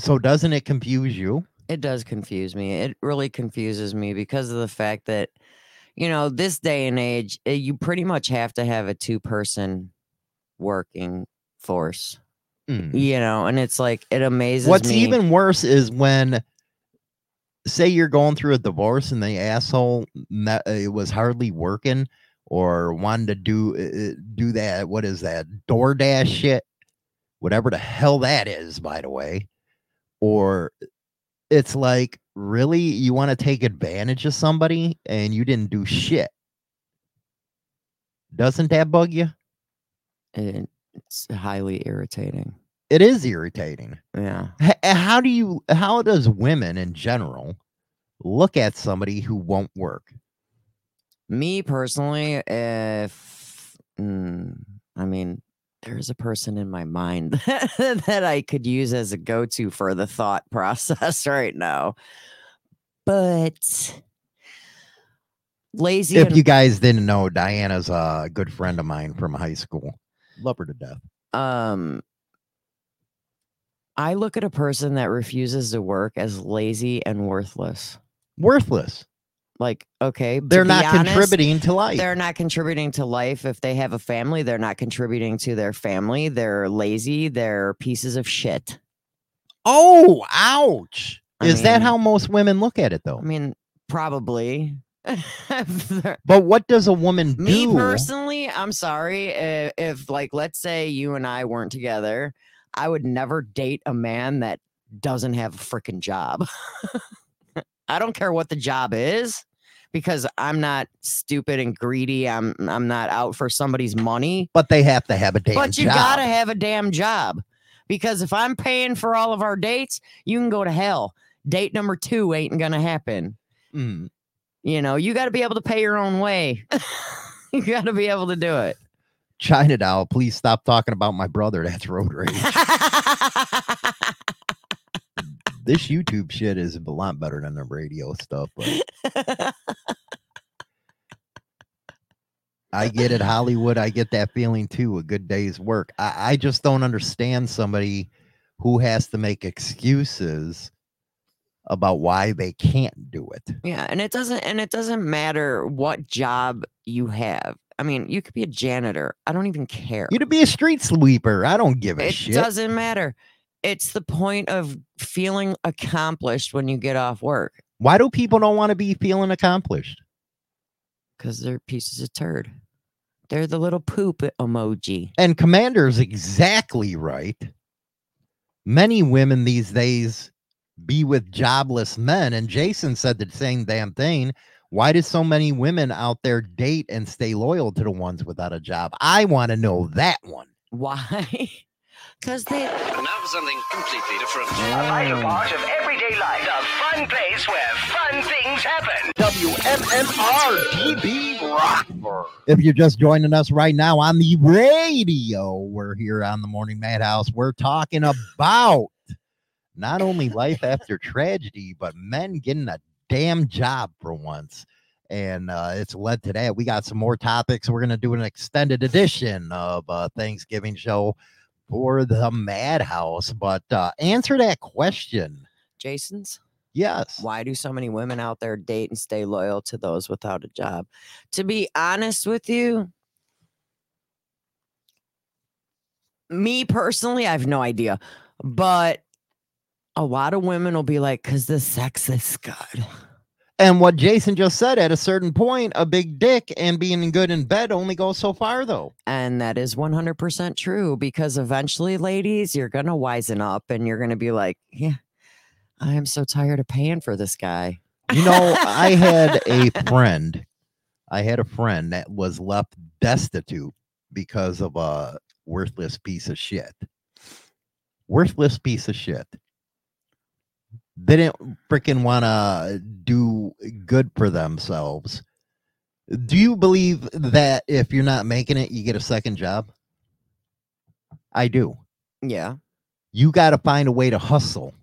So doesn't it confuse you? It does confuse me. It really confuses me because of the fact that, you know, this day and age, eh, you pretty much have to have a two person working force, Mm. you know, and it's like, it amazes What's me. even worse is when, say, you're going through a divorce and the asshole it was hardly working or wanted to do uh, do that. What is that DoorDash shit? Whatever the hell that is, by the way. Or it's like, really, you want to take advantage of somebody and you didn't do shit. Doesn't that bug you? it- it's highly irritating. It is irritating. Yeah. H- how do you how does women in general look at somebody who won't work Me personally, if, mm, I mean, there's a person in my mind that I could use as a go to for the thought process right now. But lazy if and- you guys didn't know diana's a good friend of mine from high school love her to death um I look at a person that refuses to work as lazy and worthless. worthless Like, okay, they're not honest, contributing to life They're not contributing to life. If they have a family, they're not contributing to their family. They're lazy. They're pieces of shit. oh ouch I is that how most women look at it though I mean, probably. But what does a woman Me do personally, I'm sorry if, if, like, let's say you and I weren't together, I would never date a man that doesn't have a freaking job. I don't care what the job is because I'm not stupid and greedy. I'm I'm not out for somebody's money. but they have to have a damn but you job. gotta have a damn job because if I'm paying for all of our dates, you can go to hell. Date number two ain't gonna happen. Mm. You know, you got to be able to pay your own way. you got to be able to do it. china doll please stop talking about my brother that's road rage this youtube shit is a lot better than the radio stuff but I get it, Hollywood. I get that feeling too. A good day's work. I, I just don't understand somebody who has to make excuses about why they can't do it. Yeah, and it doesn't and it doesn't matter what job you have. I mean, you could be a janitor. I don't even care. You to be a street sweeper. I don't give a it shit. It doesn't matter. It's the point of feeling accomplished when you get off work Why do people don't want to be feeling accomplished? because they're pieces of turd. They're the little poop emoji. And Commander's exactly right. Many women these days be with jobless men. And Jason said the same damn thing. Why do so many women out there date and stay loyal to the ones without a job? I want to know that one. Why? Because they Now for something completely different. A vital part of everyday life. The fun place where fun things happen. WMMR DB Rockford. If you're just joining us right now on the radio, we're here on the Morning Madhouse. We're talking about not only life after tragedy, but men getting a damn job for once. And uh, it's led to that. We got some more topics. We're going to do an extended edition of uh, Thanksgiving show for the Madhouse. But uh, answer that question. Jason's. Yes. Why do so many women out there date and stay loyal to those without a job? To be honest with you, me personally, I have no idea. But a lot of women will be like, because the sex is good. And what Jason just said at a certain point, a big dick and being good in bed only goes so far, though. And that is 100% true because eventually, ladies, you're going to wisen up and you're going to be like, yeah, I am so tired of paying for this guy. You know, I had a friend. I had a friend that was left destitute because of a worthless piece of shit. Worthless piece of shit. They didn't freaking want to do good for themselves. Do you believe that if you're not making it, you get a second job? I do. Yeah. You got to find a way to hustle.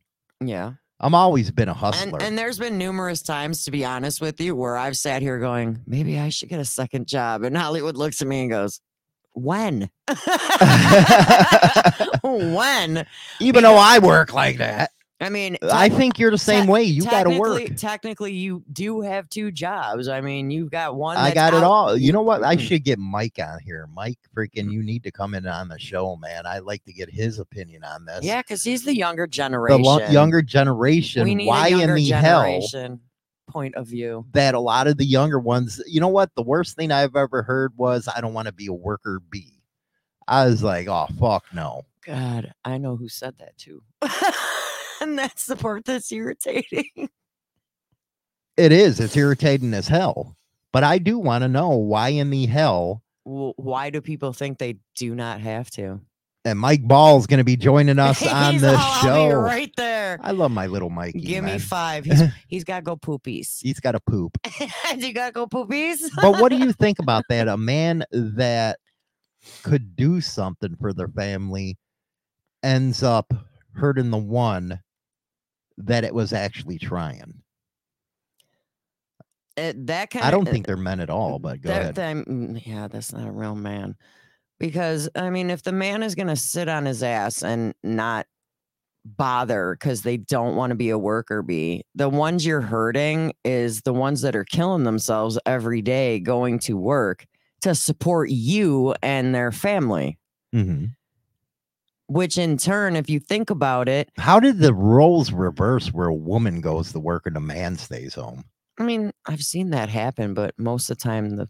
Yeah. I'm always been a hustler. And, and there's been numerous times, to be honest with you, where I've sat here going, maybe I should get a second job. And Hollywood looks at me and goes, when? when? Even though I work like that, I mean, I think you're the same te- way. You got to work. Technically, you do have two jobs. I mean, you've got one. I got it all. You know what? I Mm. should get Mike on here. Mike, freaking, you need to come in on the show, man. I'd like to get his opinion on this. Yeah, because he's the younger the generation. lo- younger We generation. need Why a in younger the hell point of view. that a lot of the younger ones? You know what? The worst thing I've ever heard was, "I don't want to be a worker bee." I was like, "Oh fuck no." God, I know who said that too. and that's the part that's irritating. It is. It's irritating as hell. But I do want to know why in the hell. Wh- Why do people think they do not have to? And Mike Ball's going to be joining us on the all- I'll be show. right there. I love my little Mikey. Give me five. He's he's got to go poopies. He's got to poop. you got to go poopies. but what do you think about that? A man that could do something for their family ends up hurting the one that it was actually trying. Uh, that kind I don't think they're men at all, but go that, ahead. that- mm, yeah, that's not a real man. Because I mean, if the man is gonna sit on his ass and not bother because they don't want to be a worker bee, the ones you're hurting is the ones that are killing themselves every day going to work to support you and their family. Mhm. Which in turn, if you think about it, How did the roles reverse where a woman goes to work and a man stays home? I mean, I've seen that happen, but most of the time the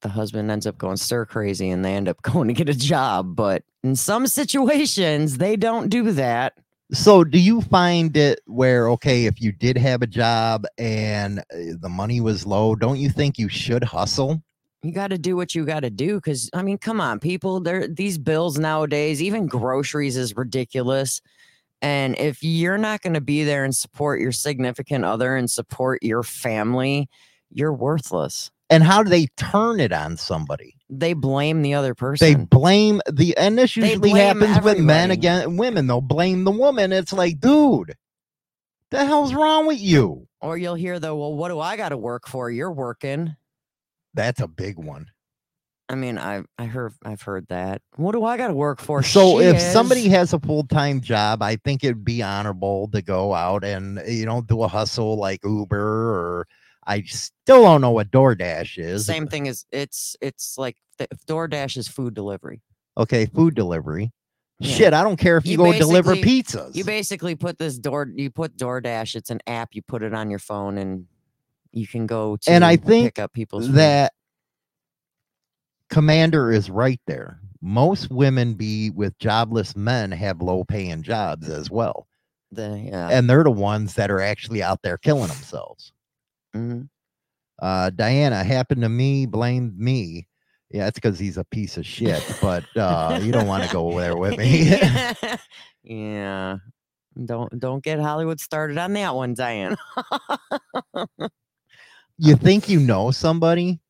the husband ends up going stir crazy and they end up going to get a job. But in some situations, they don't do that. So, do you find it where, okay, if you did have a job and uh, the money was low, don't you think you should hustle? You got to do what you got to do because I mean, come on, people. There, these bills nowadays, even groceries is ridiculous. And if you're not going to be there and support your significant other and support your family, you're worthless. And how do they turn it on somebody? They blame the other person. They blame the, and this usually happens with men everybody. against women. They'll blame the woman. It's like, dude, the hell's wrong with you? or you'll hear though well, what do I got to work for? You're working. That's a big one. I mean, I I heard I've heard that. What do I got to work for? So if Shiz. somebody has a full time job, I think it'd be honorable to go out and eh, you know do a hustle like Uber or I still don't know what DoorDash is. same thing as it's it's like the, DoorDash is food delivery. Okay, food delivery. Yeah. Shit, I don't care if you, You go deliver pizzas. You basically put this door you put DoorDash. It's an app. You put it on your phone and you can go to And I think pick up people's food. that commander is right there. Most women be with jobless men have low paying jobs as well. the yeah. And they're the ones that are actually out there killing themselves. mhm. Uh, Diana happened to me, blamed me. Yeah, it's because he's a piece of shit, but uh, you don't want to go there with me. yeah. Don't don't get Hollywood started on that one, Diane. you think you know somebody,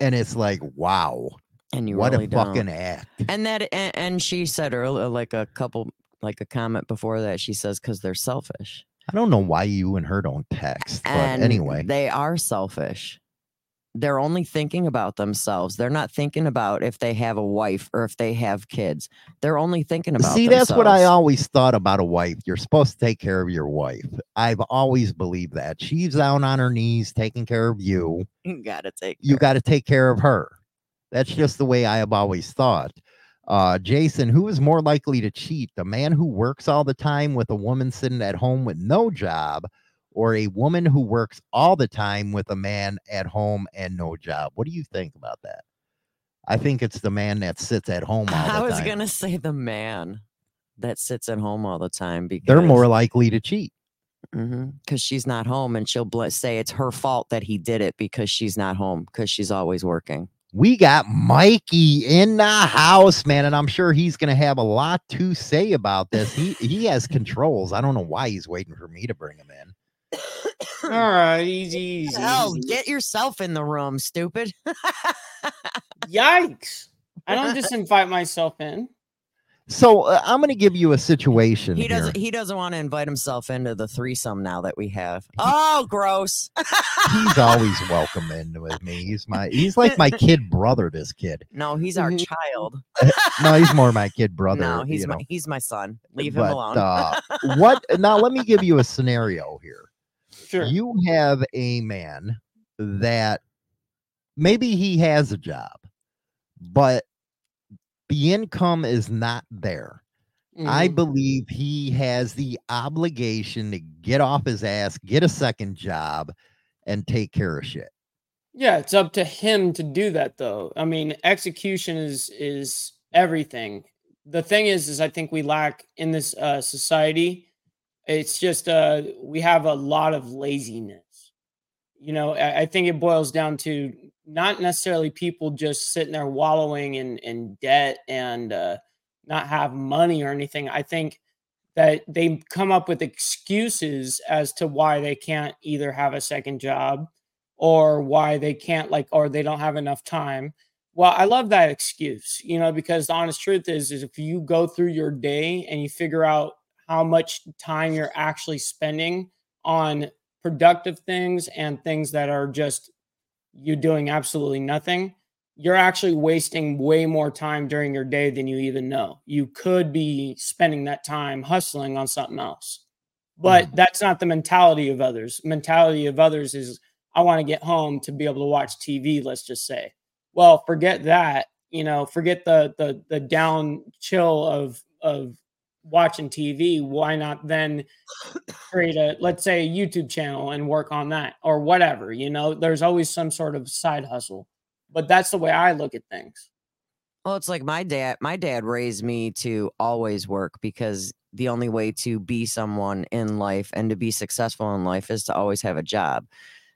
and it's like, wow, and you what really a don't. fucking act. And that and, and she said earlier, uh, like a couple, like a comment before that, she says because they're selfish. I don't know why you and her don't text, but And anyway, they are selfish. They're only thinking about themselves. They're not thinking about if they have a wife or if they have kids. They're only thinking about. see, that's what I always thought about a wife. You're supposed to take care of your wife. I've always believed that she's down on her knees taking care of you. You gotta take. you got to take care of her. That's just the way I have always thought. Uh, Jason, who is more likely to cheat, the man who works all the time with a woman sitting at home with no job, or a woman who works all the time with a man at home and no job? What do you think about that? I think it's the man that sits at home all the I was time. gonna say the man that sits at home all the time because They're more likely to cheat. Mm-hmm, because she's not home and she'll bl- say it's her fault that he did it because she's not home because she's always working. We got Mikey in the house, man, and I'm sure he's going to have a lot to say about this. He he has controls. I don't know why he's waiting for me to bring him in. All right, easy, easy. Hell, easy. get yourself in the room, stupid. Yikes! I don't just invite myself in. So uh, I'm going to give you a situation he doesn't. He doesn't want to invite himself into the threesome now that we have. Oh, gross. He's always welcome in with me. He's my he's like my kid brother. This kid. no, he's our Mhm. child. No, he's more my kid brother. no, he's my know. he's my son. Leave him alone. uh, what? Now let me give you a scenario here. Sure. you have a man that maybe he has a job, but the income is not there. I Mhm. believe he has the obligation to get off his ass, get a second job, and take care of shit. Yeah, it's up to him to do that though. I mean, execution is is everything. The thing is is I think we lack in this uh society it's just uh we have a lot of laziness. You know, I, I think it boils down to not necessarily people just sitting there wallowing in in debt and uh not have money or anything. I think that they come up with excuses as to why they can't either have a second job or why they can't like or they don't have enough time well i love that excuse you know because the honest truth is is if you go through your day and you figure out how much time you're actually spending on productive things and things that are just you doing absolutely nothing you're actually wasting way more time during your day than you even know. You could be spending that time hustling on something else. But mm-hmm. that's not the mentality of others. Mentality of others is I want to get home to be able to watch TV, let's just say. Well, forget that, you know, forget the the the down chill of of watching TV. Why not then create a let's say a YouTube channel and work on that or whatever, you know? There's always some sort of side hustle. But that's the way I look at things. Well, it's like my dad. My dad raised me to always work because the only way to be someone in life and to be successful in life is to always have a job.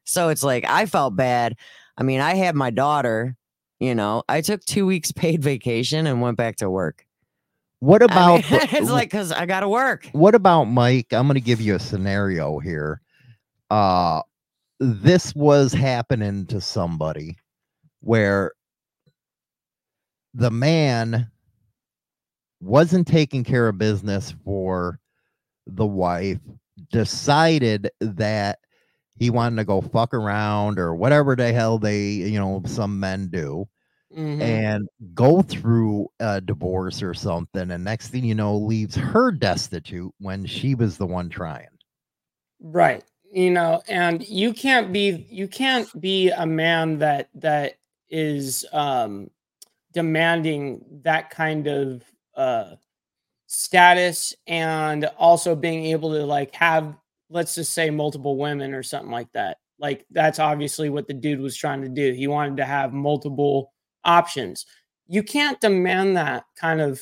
So it's like I felt bad. I mean, I had my daughter. You know, I took two weeks paid vacation and went back to work. What I about mean, it's like because I got to work. what about Mike? I'm going to give you a scenario here. Uh this was happening to somebody where the man wasn't taking care of business for the wife, decided that he wanted to go fuck around or whatever the hell they, you know, some men do Mhm. and go through a divorce or something. And next thing you know, leaves her destitute when she was the one trying. Right. You know, and you can't be you can't be a man that that is um demanding that kind of uh status and also being able to like have let's just say multiple women or something like that. Like that's obviously what the dude was trying to do. He wanted to have multiple options. You can't demand that kind of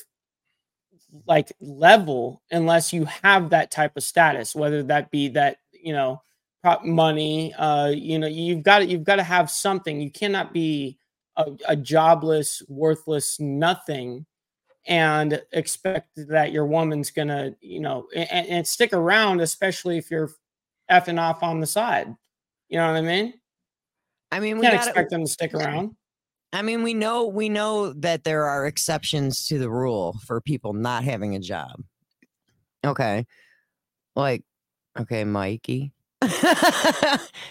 like level unless you have that type of status whether that be that you know prop money uh you know you've got to you've got to have something. You cannot be a, a jobless worthless nothing and expect that your woman's gonna you know and, and stick around especially if you're effing off on the side. You know what i mean? I mean, we can't gotta, expect them to stick around I mean, we know we know that there are exceptions to the rule for people not having a job. Okay. Like, okay, Mikey.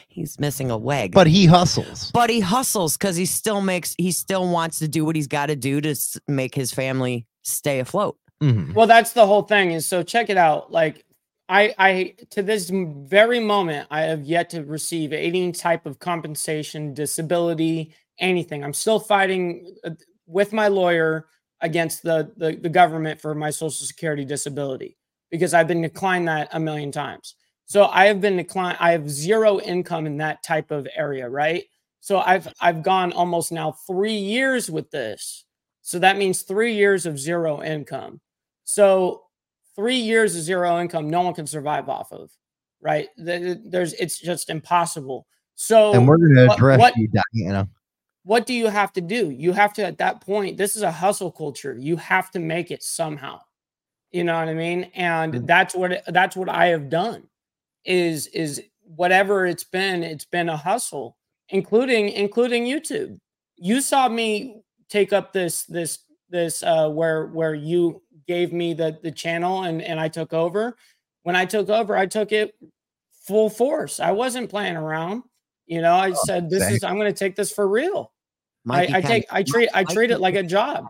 he's missing a leg. But he hustles. but he hustles because he still makes he still wants to do what he's got to do to s- make his family stay afloat. Mhm. Well, that's the whole thing. Is so check it out. Like I, I to this very moment, I have yet to receive any type of compensation, disability, anything. I'm still fighting uh, with my lawyer against the, the the government for my social security disability because I've been declined that a million times. So I have been declined. I have zero income in that type of area, right? So I've I've gone almost now three years with this. So that means three years of zero income. So three years of zero income, no one can survive off of, right? Th- th- There's it's just impossible. So and we're going to address what- you, Diana. What do you have to do? You have to, at that point, this is a hustle culture. You have to make it somehow. You know what I mean? And Mm. that's what that's what I have done. Is is whatever it's been, it's been a hustle, including including YouTube. You saw me take up this this this uh where where you gave me the the channel and and I took over. When I took over, I took it full force. I wasn't playing around. You know, I said this is I'm going to take this for real. Mikey I, I kinda- take I treat I Mikey treat it like a job.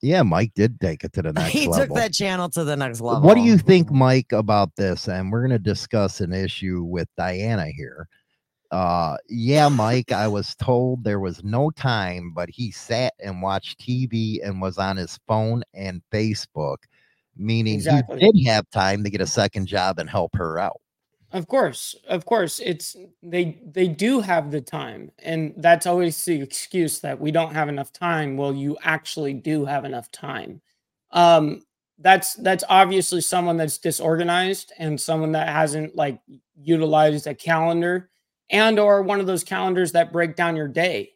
Yeah, Mike did take it to the next he level. took that channel to the next level. What do you think, Mike, about this? And we're going to discuss an issue with Diana here. Uh, yeah, Mike, I was told there was no time, but he sat and watched TV and was on his phone and Facebook, meaning Exactly. he did have time to get a second job and help her out. Of course, of course, it's they they do have the time, and that's always the excuse that we don't have enough time. Well, you actually do have enough time. Um, that's that's obviously someone that's disorganized and someone that hasn't like utilized a calendar and or one of those calendars that break down your day.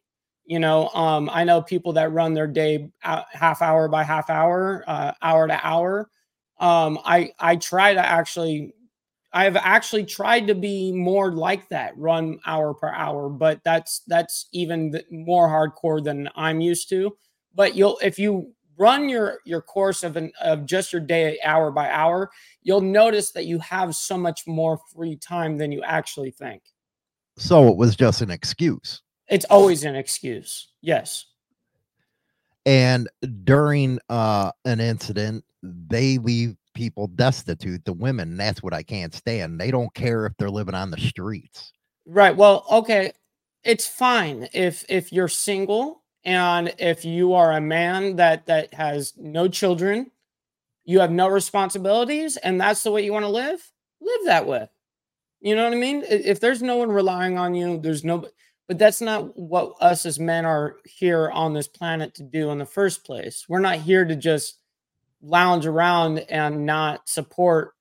You know, um, I know people that run their day half hour by half hour, uh, hour to hour. Um, I I try to actually I have actually tried to be more like that, run hour per hour, but that's that's even more hardcore than I'm used to. But you'll if you run your your course of an of just your day hour by hour, you'll notice that you have so much more free time than you actually think. So it was just an excuse. It's always an excuse. Yes. And during uh, an incident, they leave people destitute, the women. That's what I can't stand. They don't care if they're living on the streets. Right. Well, okay. It's fine if if you're single and if you are a man that that has no children, you have no responsibilities, and that's the way you want to live. Live that way. You know what I mean? If there's no one relying on you, there's no. But that's not what us as men are here on this planet to do in the first place. We're not here to just lounge around and not support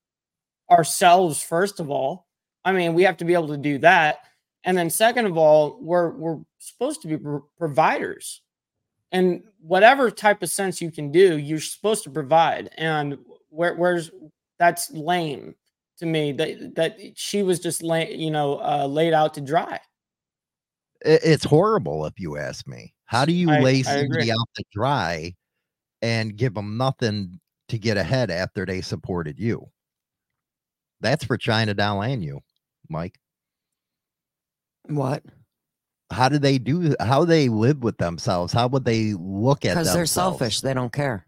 ourselves. First of all, I mean, we have to be able to do that. And then second of all, we're we're supposed to be pro- providers. And whatever type of sense you can do, you're supposed to provide. And where where's that's lame to me that that she was just lay, you know, uh, laid out to dry. It's horrible, if you ask me. How do you I- lay somebody out to dry and give them nothing to get ahead after they supported you? That's for China down and you, Mike. What? How do they do? How they live with themselves? How would they look at? Because they're selfish. They don't care.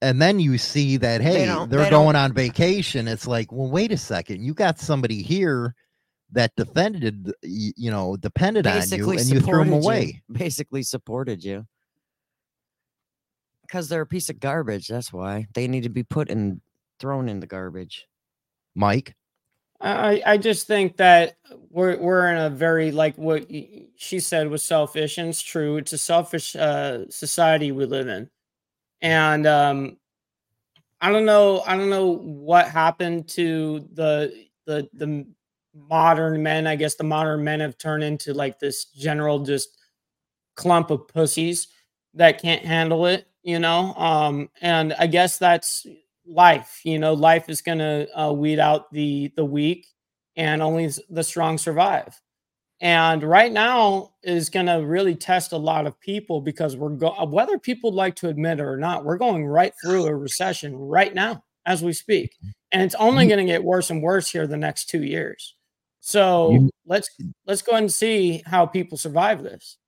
and then you see that hey they are they don't- going on vacation it's like well wait a second you got somebody here that defended you know depended on you and you threw them supported you. away Basically supported you. Because they're a piece of garbage. That's why they need to be put in, thrown in the garbage. mike I, I just think that we're we're in a very like what she said was selfish, and it's true. It's a selfish uh, society we live in, and um, I don't know. I don't know what happened to the the the modern men. I guess the modern men have turned into like this general just clump of pussies that can't handle it. You know, um, and I guess that's life you know life is going to uh, weed out the the weak and only the strong survive. And right now is going to really test a lot of people because we're go- uh, whether people like to admit it or not we're going right through a recession right now as we speak. And it's only going to get worse and worse here the next 2 years. So let's let's go ahead and see how people survive this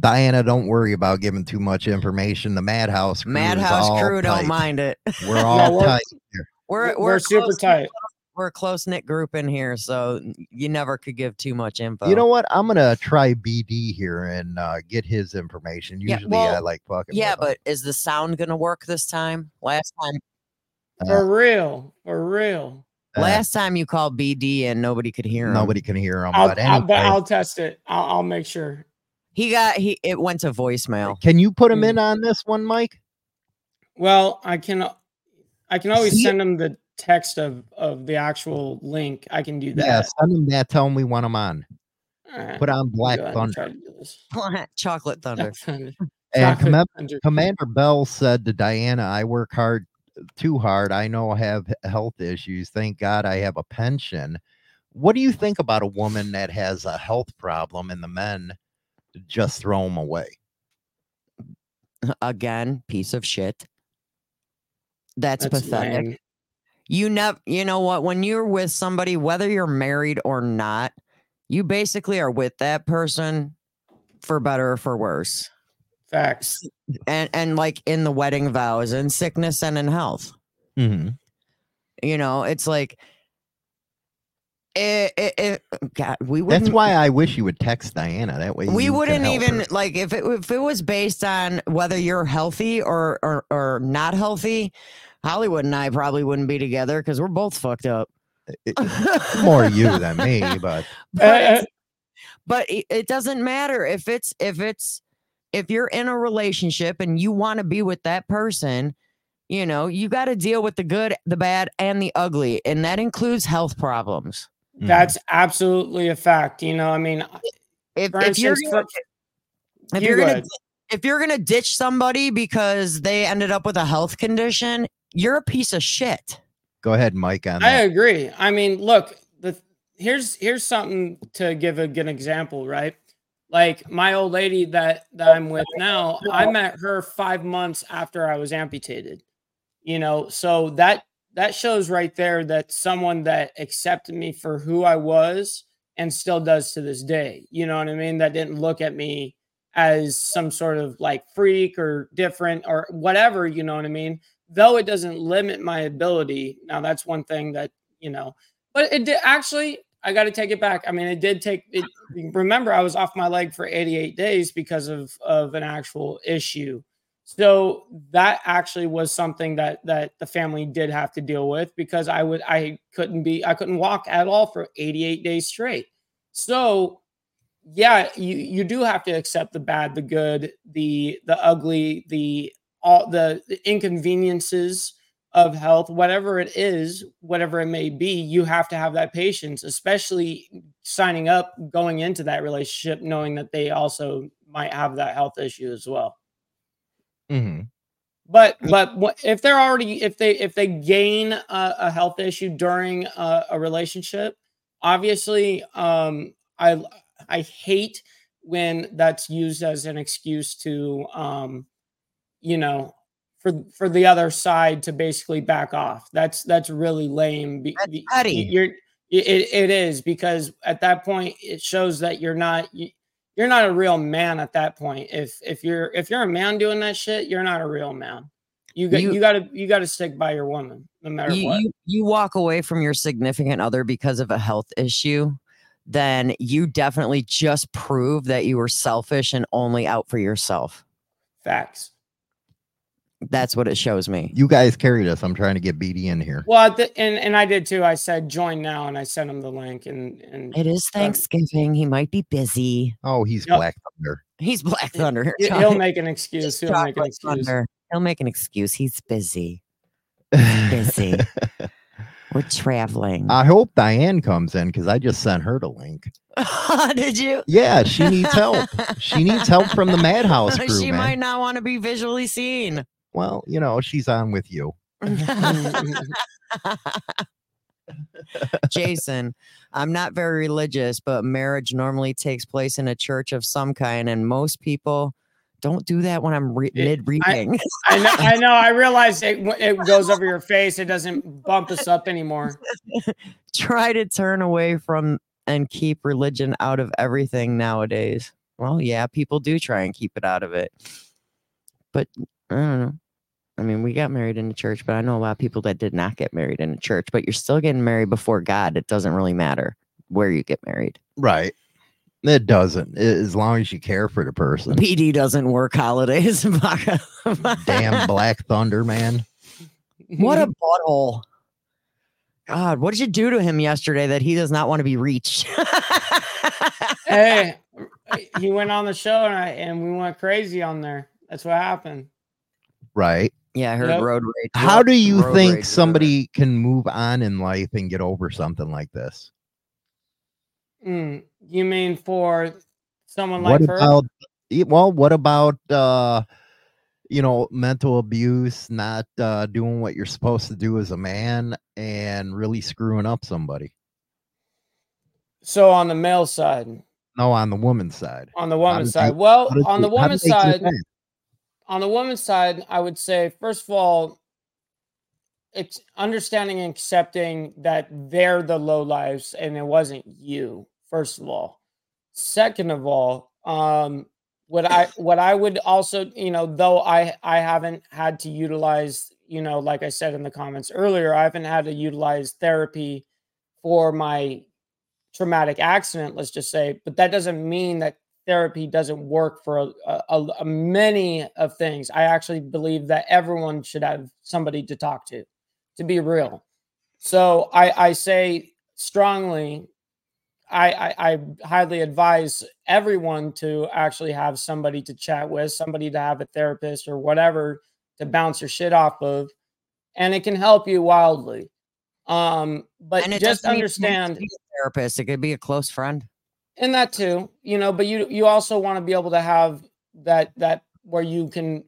diana don't worry about giving too much information the madhouse crew Madhouse all crew don't mind it. we're all we're- tight We're we're, we're, super tight We're a close knit group in here, so you never could give too much info. you know what i'm gonna try bd here and uh, get his information Yeah, usually i like fucking Yeah, with him. but is the sound gonna work this time? Last time, for real for real Uh, last time you called BD and nobody could hear him. nobody can hear him I'll, but I'll, I'll test it I'll, I'll make sure He got he. It went to voicemail. can you put him Mm. in on this one mike Well, I can I can always See- send him the text of of the actual link. I can do that. yeah send him that tell him we want him on All right, put on black go ahead thunder try to do this. Chocolate thunder. And Chocolate commem- Thunder. Commander Bell said to Diana, I work hard, too hard. I know I have health issues. Thank God I have a pension. What do you think about a woman that has a health problem and the men just throw them away? Again, piece of shit. That's, That's pathetic. lame. You never. You know what? When you're with somebody, whether you're married or not, you basically are with that person for better or for worse. Facts. And and like in the wedding vows, in sickness and in health. Mm-hmm. You know, it's like. It, it, it, God, we wouldn't. That's why I wish you would text Diana. That way we wouldn't even her. like if it if it was based on whether you're healthy or or, or not healthy. Hollywood and I probably wouldn't be together because we're both fucked up. It- more you than me, but but Uh, but it, it doesn't matter if it's if it's if you're in a relationship and you want to be with that person you know you got to deal with the good the bad and the ugly and that includes health problems mm, That's absolutely a fact. You know, I mean, if, for if you're gonna, for, if you you're gonna if you're gonna ditch somebody because they ended up with a health condition you're a piece of shit go ahead, Mike. On I that. agree. I mean, look, the here's here's something to give a good example, right? Like my old lady that that I'm with now, I met her five months after I was amputated. You know, so that that shows right there that someone that accepted me for who I was and still does to this day. You know what I mean? That didn't look at me as some sort of like freak or different or whatever, you know what I mean? Though it doesn't limit my ability. Now that's one thing that, you know, but it did actually I got to take it back. I mean, it did take it remember I was off my leg for 88 days because of of an actual issue. So that actually was something that that the family did have to deal with because I would I couldn't be I couldn't walk at all for 88 days straight. So yeah, you you do have to accept the bad, the good, the the ugly, the all the, the inconveniences of health, whatever it is, whatever it may be, you have to have that patience, especially signing up going into that relationship knowing that they also might have that health issue as well Mhm. but but if they're already if they if they gain a, a health issue during a, a relationship obviously um i i hate when that's used as an excuse to um you know for for the other side to basically back off that's that's really lame That's petty. you're It, it, it is because at that point it shows that you're not you, you're not a real man at that point. If if you're if you're a man doing that shit, you're not a real man. You got You- you, got to you got to stick by your woman no matter you, what. you you walk away from your significant other because of a health issue, then you definitely just prove that you were selfish and only out for yourself. Facts. That's what it shows me. You guys carried us. I'm trying to get BD in here. Well, th- and and I did too. I said join now, and I sent him the link, and and It is Thanksgiving. He might be busy. Oh, he's Yep. Black Thunder. He's Black Thunder. he- he'll make an excuse. He'll make an excuse. Thunder. He'll make an excuse. He's busy. busy. We're traveling. I hope Diane comes in because I just sent her the link. Did you? Yeah, she needs help. She needs help from the Madhouse crew, she man. might not want to be visually seen. Well, you know, she's on with you. Jason, I'm not very religious, but marriage normally takes place in a church of some kind, and most people don't do that when I'm re- It- mid reading. I know. I know. I realize it. It goes over your face. It doesn't bump us up anymore. Try to turn away from and keep religion out of everything nowadays. Well, yeah, people do try and keep it out of it, but I don't know. I mean, we got married in the church, but I know a lot of people that did not get married in a church. But you're still getting married before God. It doesn't really matter where you get married. Right. It doesn't. As long as you care for the person. BD doesn't work holidays. Damn Black Thunder, man. What a butthole. God, what did you do to him yesterday that he does not want to be reached? hey, he went on the show and I and we went crazy on there. That's what happened. Right. yeah, I heard Yep. road rage. How do you Road think rage, somebody can move on in life and get over something like this? Mm, you mean for someone what like her? about y- well, what about uh you know, mental abuse, not uh doing what you're supposed to do as a man and really screwing up somebody? So on the male side, No, on the woman's side. on the did woman's they- side. Well, on they- the how woman's side, that? On the woman's side, I would say first of all, it's understanding and accepting that they're the low lives and it wasn't you. First of all, second of all, um, what I what I would also, you know, though I I haven't had to utilize, you know, like I said in the comments earlier, I haven't had to utilize therapy for my traumatic accident. Let's just say, but that doesn't mean that therapy doesn't work for a, a, a- many of things. I actually believe that everyone should have somebody to talk to, to be real. So I, I say strongly, I, I, I highly advise everyone to actually have somebody to chat with, somebody to have a therapist or whatever to bounce your shit off of, and it can help you wildly. Um, but And it just doesn't even have to understand a therapist. It could be a close friend. And that too you know but you you also want to be able to have that that where you can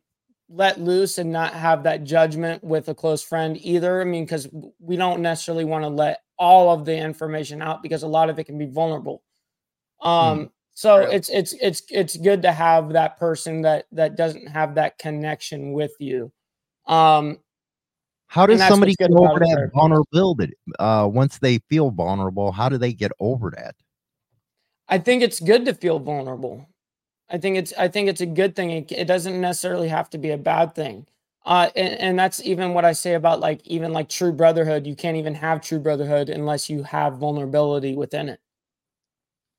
let loose and not have that judgment with a close friend either i mean because we don't necessarily want to let all of the information out because a lot of it can be vulnerable um so True. it's it's it's it's good to have that person that that doesn't have that connection with you um How does somebody get over that vulnerability? Uh, once they feel vulnerable, how do they get over that? I think it's good to feel vulnerable. I think it's I think it's a good thing. It, it doesn't necessarily have to be a bad thing. Uh, and, and that's even what I say about like even like true brotherhood. You can't even have true brotherhood unless you have vulnerability within it.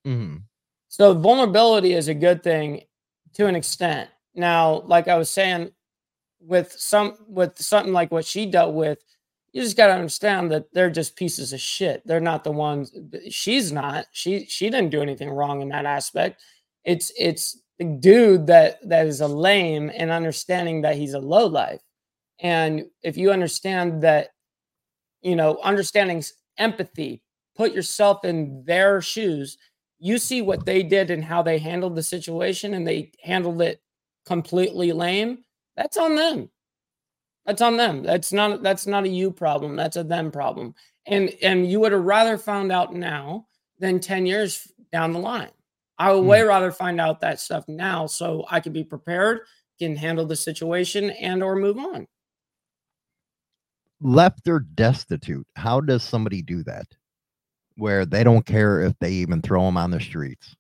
hmm So vulnerability is a good thing to an extent. Now, like I was saying, with some with something like what she dealt with, you just gotta understand that they're just pieces of shit. They're not the ones she's not. She she didn't do anything wrong in that aspect. It's it's the dude that that is a lame and understanding that he's a low life. And if you understand that, you know, understanding empathy, put yourself in their shoes you see what they did and how they handled the situation and they handled it completely lame that's on them that's on them. That's not that's not a you problem. That's a them problem. And and you would have rather found out now than 10 years down the line. I would hmm. way rather find out that stuff now so i can be prepared can handle the situation and or move on. Left or destitute? How does somebody do that? where they don't care if they even throw them on the streets.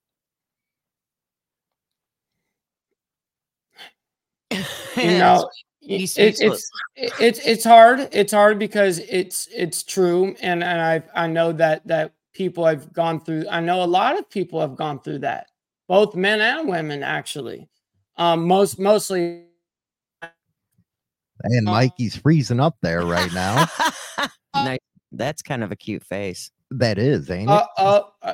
you know he it, it's it's it's hard it's hard because it's it's true and and i i know that that people have gone through i know a lot of people have gone through that both men and women actually um most mostly And Uh, Mikey's freezing up there right now. nice. That's kind of a cute face. that is, ain't it? uh, uh, uh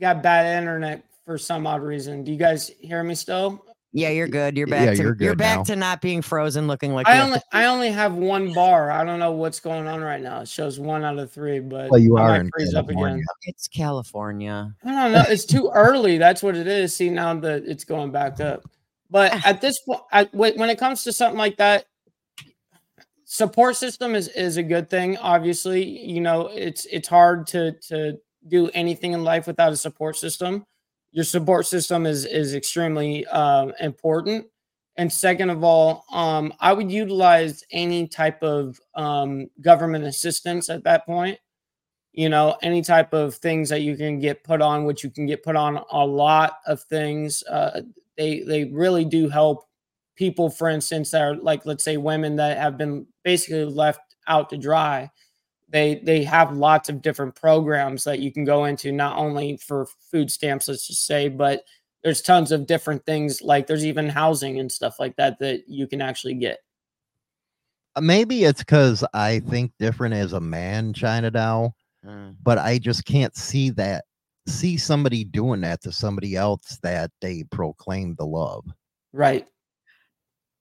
got bad internet for some odd reason do you guys hear me still Yeah, you're good. You're Yeah, back to you're you're back now. to not being frozen, looking like i only to- i only have one bar i don't know what's going on right now it shows one out of three but well, you I are in freeze up again. It's California. I don't know. It's too early. That's what it is. See now that it's going back up. But ah. at this point, I, when it comes to something like that, support system is is a good thing. Obviously, you know it's it's hard to to do anything in life without a support system. Your support system is is extremely um, important. And second of all, um, I would utilize any type of um, government assistance at that point you know any type of things that you can get put on which you can get put on a lot of things uh, they they really do help people for instance that are like let's say women that have been basically left out to dry they they have lots of different programs that you can go into not only for food stamps let's just say but there's tons of different things like there's even housing and stuff like that that you can actually get Uh, Maybe it's because I think different as a man, China Doll, Mm. but I just can't see that, see somebody doing that to somebody else that they proclaim the love. right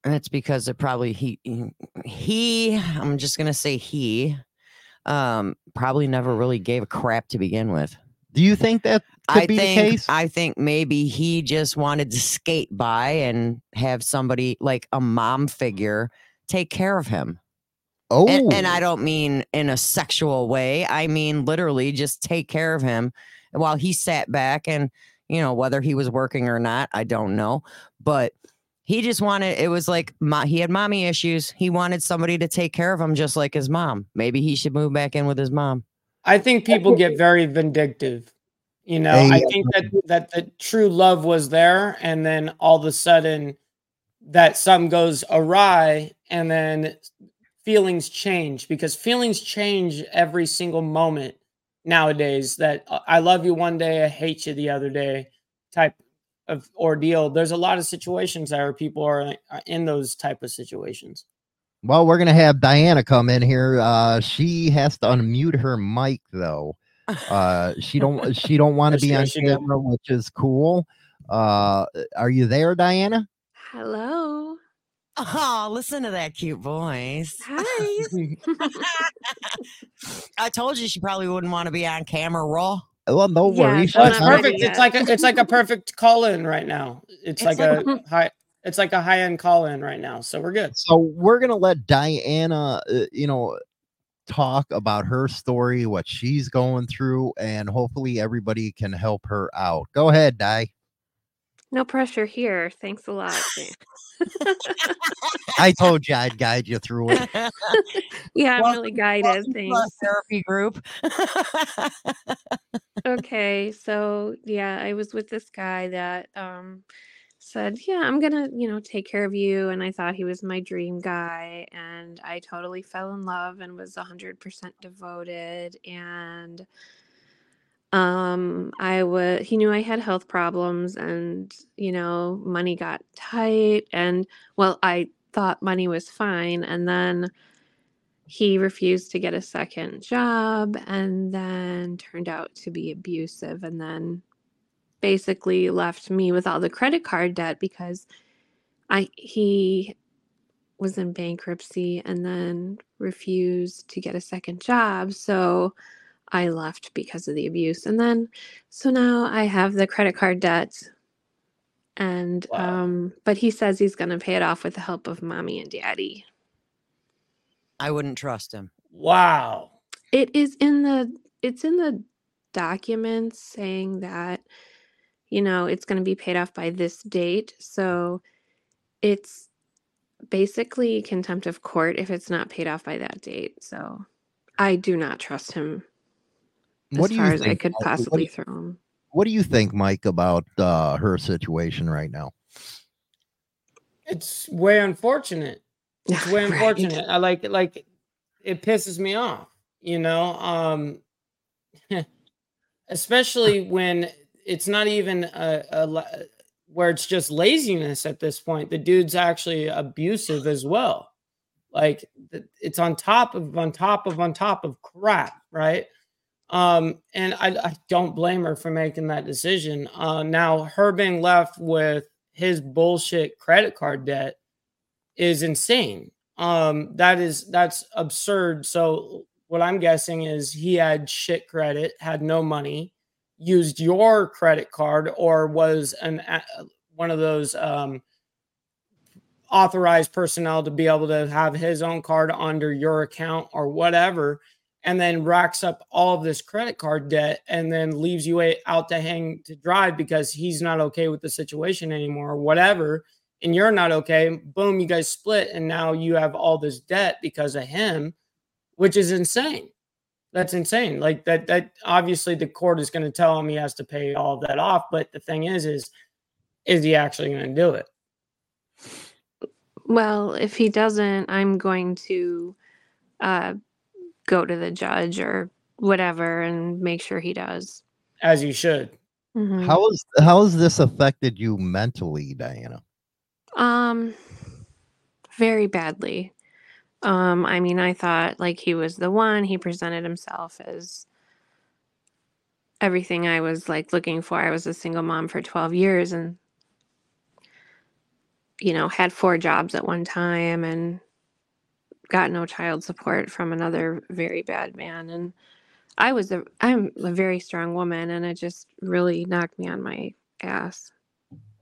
And it's because it probably he he I'm just gonna say he um probably never really gave a crap to begin with. Do you think that could I be think the case? I think maybe he just wanted to skate by and have somebody like a mom figure take care of him. oh, And, and I don't mean in a sexual way. I mean literally just take care of him while he sat back and you know whether he was working or not, I don't know. But he just wanted it was like mo- he had mommy issues. He wanted somebody to take care of him just like his mom. Maybe he should move back in with his mom. I think people get very vindictive. You know, They- I think that that the true love was there, and then all of a sudden, that something goes awry, and then feelings change because feelings change every single moment nowadays. That I love you one day, I hate you the other day, type of ordeal. There's a lot of situations that are people are are in those type of situations. Well, we're gonna have Diana come in here. Uh, she has to unmute her mic though. Uh, she don't she don't want to be on yes, she did. camera, which is cool. Uh, are you there, Diana? Hello. Oh, listen to that cute voice. Hi. I told you she probably wouldn't want to be on camera raw. Well, no Yeah, worries. so Well, it's not not- ready perfect. It's like a, it's like a perfect call in right now. It's, It's like, like a high. It's like a high end call in right now. So we're good. So we're gonna let Diana, uh, you know, talk about her story, what she's going through, and hopefully everybody can help her out. Go ahead, Di. No pressure here. Thanks a lot. I told you I'd guide you through it. yeah, I'm Welcome- really guided. Thanks. therapy group. Okay, so yeah, I was with this guy that um said, "Yeah, I'm gonna, you know, take care of you," and I thought he was my dream guy, and I totally fell in love and was 100% devoted and um I was he knew I had health problems and you know money got tight and well I thought money was fine and then he refused to get a second job and then turned out to be abusive and then basically left me with all the credit card debt because I he was in bankruptcy and then refused to get a second job. So I left because of the abuse and then so now I have the credit card debt and Wow. um but he says he's going to pay it off with the help of mommy and daddy I wouldn't trust him. Wow. It is in the it's in the documents saying that you know it's going to be paid off by this date. So it's basically contempt of court if it's not paid off by that date. So I do not trust him What as do you far as I think, could Mike? What do possibly you- throw him. What do you think, Mike, about uh, her situation right now? It's way unfortunate. It's way Right. unfortunate. I like like it pisses me off, you know. Um especially when it's not even a, a where it's just laziness at this point. The dude's actually abusive as well. Like it's on top of on top of on top of crap, right? Um, and I, I don't blame her for making that decision. Uh, now her being left with his bullshit credit card debt is insane. Um, that is that's absurd. So what I'm guessing is he had shit credit, had no money, used your credit card, or was an one of those um, authorized personnel to be able to have his own card under your account or whatever, and then racks up all of this credit card debt, and then leaves you out to hang to dry because he's not okay with the situation anymore, or whatever and you're not okay, boom, you guys split, and now you have all this debt because of him, which is insane. That's insane. Like that, that obviously the court is going to tell him he has to pay all of that off. But the thing is, is is he actually going to do it? Well, if he doesn't, I'm going to uh, go to the judge or whatever and make sure he does. As you should. Mhm. How is how has this affected you mentally, Diana? Um, very badly. Um, I mean, I thought like he was the one. He presented himself as everything I was like looking for. I was a single mom for 12 years and you know, had four jobs at one time and got no child support from another very bad man and I was a I'm a very strong woman and it just really knocked me on my ass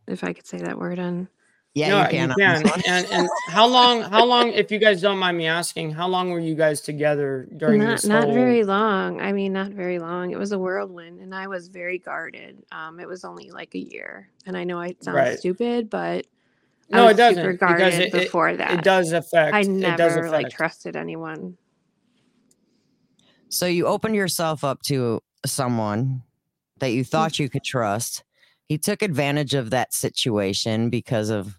if I could say that word on Yeah, No, you can. on this one. And and how long? How long? If you guys don't mind me asking, how long were you guys together during not this not whole? very long i mean not very long it was a whirlwind and i was very guarded um it was only like a year and i know i sound Right. stupid but I No, was it doesn't super because guarded it, it, before that it does affect. i it does never like trusted anyone So you opened yourself up to someone that you thought you could trust. He took advantage of that situation because of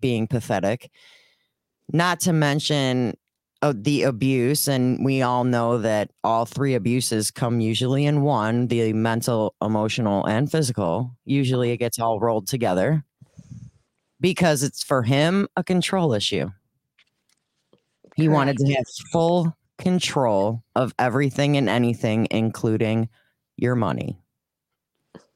being pathetic. Not to mention uh, the abuse, and we all know that all three abuses come usually in one: the mental, emotional, and physical. Usually, it gets all rolled together because it's for him a control issue. He wanted to have full control of everything and anything, including your money.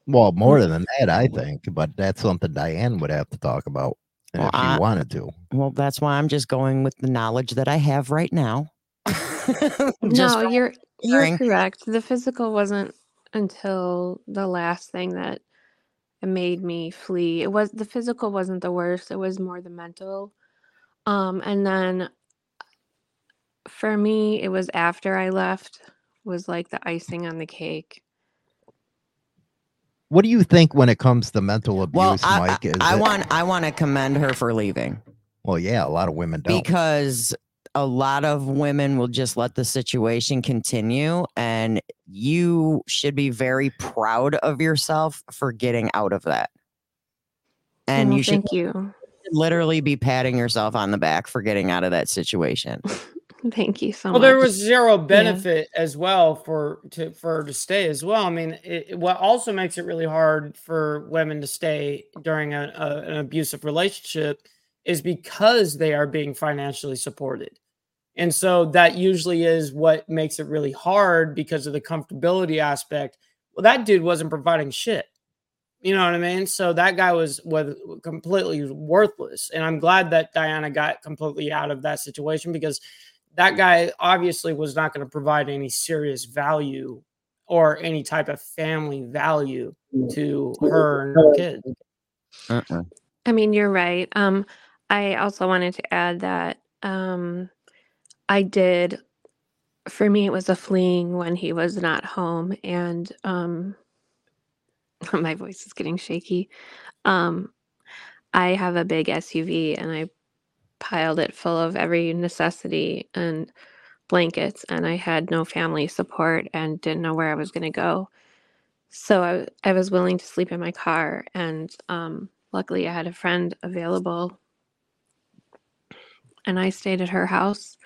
Well, more mm. than that, I think, but that's something Diane would have to talk about Well, if she I- wanted to. Well, that's why I'm just going with the knowledge that I have right now. No you're hearing. you're correct the physical wasn't until the last thing that made me flee it was the physical wasn't the worst it was more the mental um and then for me it was after i left was like the icing on the cake What do you think when it comes to mental abuse, well, I, Mike? Is I, I it- want I want to commend her for leaving Well, yeah, a lot of women don't. because a lot of women will just let the situation continue, and you should be very proud of yourself for getting out of that. And Well, you should thank you literally be patting yourself on the back for getting out of that situation. thank you so Well, much there was zero benefit as well for to for her to stay as well. I mean, it, it- what also makes it really hard for women to stay during a, a, an abusive relationship is because they are being financially supported. And so that usually is what makes it really hard because of the comfortability aspect. Well, that dude wasn't providing shit. You know what I mean? So that guy was was completely worthless. And I'm glad that Diana got completely out of that situation because that guy obviously was not going to provide any serious value or any type of family value to her and her kids. Uh-uh. I mean, you're right. Um, I also wanted to add that um, I did. For me, it was a fleeing when he was not home, and um, my voice is getting shaky. Um, I have a big SUV, and I piled it full of every necessity, and blankets and I had no family support and didn't know where I was going to go. So I, I was willing to sleep in my car. And um, luckily, I had a friend available. And I stayed at her house.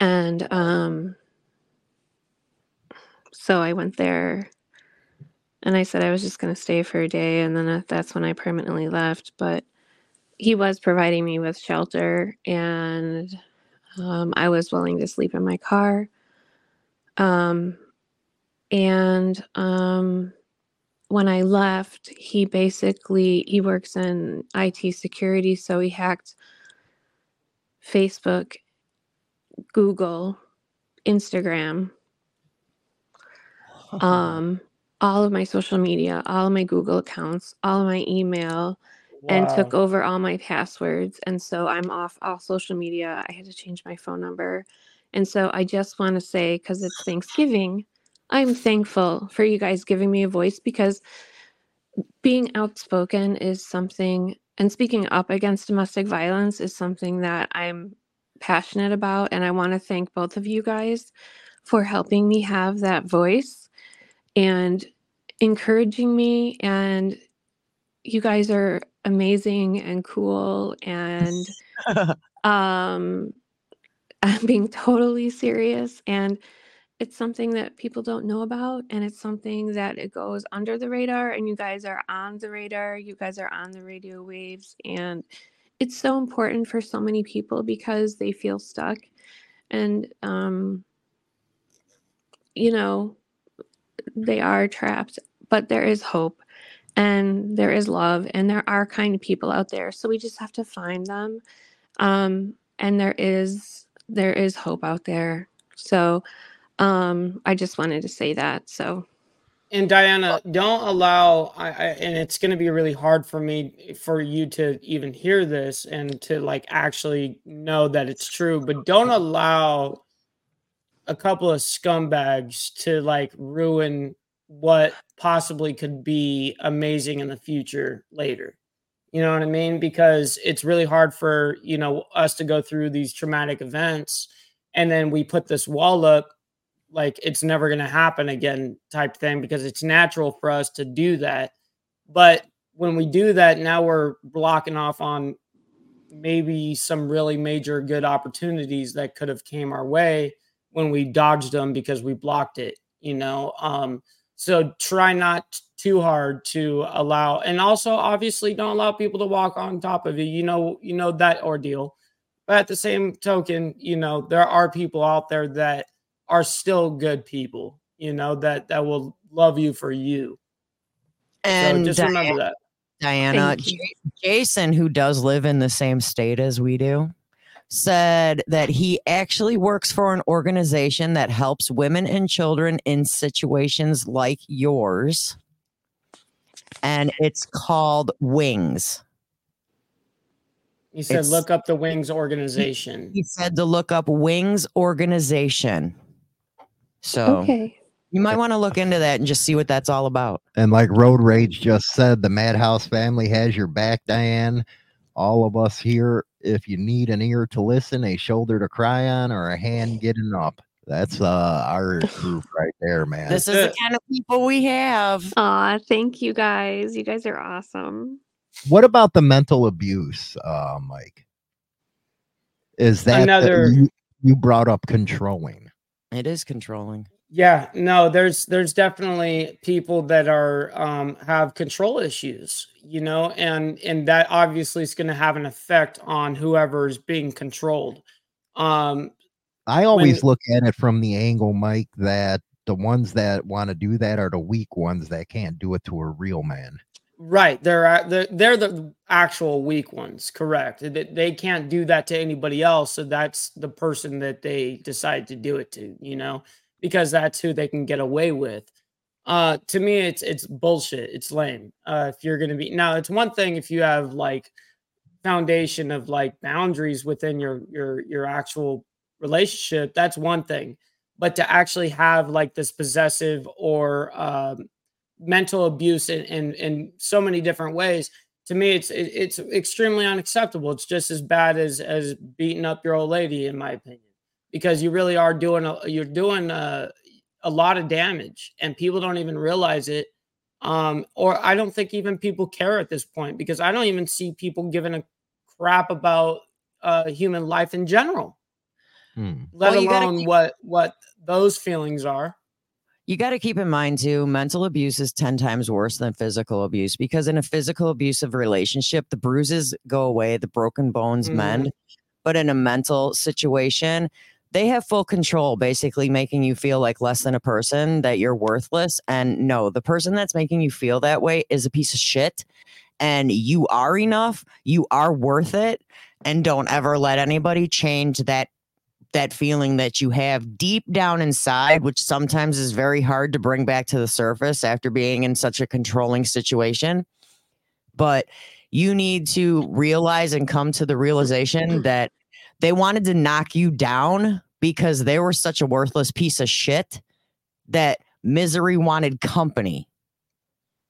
And um, so I went there and I said I was just going to stay for a day. And then that's when I permanently left. But he was providing me with shelter and um, I was willing to sleep in my car. Um, and um, when I left, he basically he works in IT security, so he hacked Facebook, Google, Instagram, um, all of my social media, all of my Google accounts, all of my email, and took over all my passwords. And so I'm off all social media. I had to change my phone number. And so I just want to say, because it's Thanksgiving, I'm thankful for you guys giving me a voice because being outspoken is something, and speaking up against domestic violence is something that I'm passionate about. And I want to thank both of you guys for helping me have that voice and encouraging me. And you guys are amazing and cool. And um, I'm being totally serious. And it's something that people don't know about and it's something that it goes under the radar and you guys are on the radar you guys are on the radio waves and it's so important for so many people because they feel stuck. And um you know they are trapped but there is hope and there is love and there are kind people out there. So we just have to find them um and there is there is hope out there. So um i just wanted to say that. So And Diana, don't allow. I, I and it's going to be really hard for me for you to even hear this and to like actually know that it's true. But don't allow a couple of scumbags to like ruin what possibly could be amazing in the future later. You know what I mean? Because it's really hard for, you know, us to go through these traumatic events and then we put this wall up like it's never going to happen again type thing because it's natural for us to do that. But when we do that, now we're blocking off on maybe some really major good opportunities that could have came our way when we dodged them because we blocked it, you know. Um so try not too hard to allow and also obviously don't allow people to walk on top of you. You know, you know that ordeal. But at the same token, you know, there are people out there that are still good people, you know, that that will love you for you. And so just Diana, remember that. Diana J- Jason, who does live in the same state as we do, said that he actually works for an organization that helps women and children in situations like yours. And it's called Wings. He said, It's- look up the Wings organization. He said to look up Wings Organization. So okay you might want to look into that and just see what that's all about. And like Road Rage just said, the Madhouse family has your back, Diane. All of us here, if you need an ear to listen, a shoulder to cry on, or a hand getting up, that's uh our group right there, man. This is the kind of people we have. Aw, thank you guys you guys are awesome what about the mental abuse, uh, Mike? Is that the- Another- you, you brought up controlling? It is controlling. Yeah, no, there's there's definitely people that are um have control issues, you know, and and that obviously is going to have an effect on whoever is being controlled. Um I always When- look at it from the angle, Mike, that the ones that want to do that are the weak ones that can't do it to a real man. Right, they're they're, the actual weak ones. Correct. They, they can't do that to anybody else, so that's the person that they decide to do it to. You know, because that's who they can get away with. Uh, to me, it's it's bullshit. It's lame. Uh, if you're gonna be now, it's one thing if you have like foundation of like boundaries within your your your actual relationship. That's one thing, but to actually have like this possessive or um, mental abuse in, in in so many different ways to me it's it's extremely unacceptable. It's just as bad as as beating up your old lady in my opinion because you really are doing a, you're doing a, a lot of damage and people don't even realize it. Um or i don't think even people care at this point because i don't even see people giving a crap about uh human life in general Hmm. let Well, alone keep- what what those feelings are You got to keep in mind too, mental abuse is 10 times worse than physical abuse because in a physical abusive relationship, the bruises go away, the broken bones Mhm. mend. But in a mental situation, they have full control, basically making you feel like less than a person, that you're worthless. And no, the person that's making you feel that way is a piece of shit. And you are enough, you are worth it. And don't ever let anybody change that that feeling that you have deep down inside, which sometimes is very hard to bring back to the surface after being in such a controlling situation. But you need to realize and come to the realization mm-hmm. that they wanted to knock you down because they were such a worthless piece of shit that misery wanted company.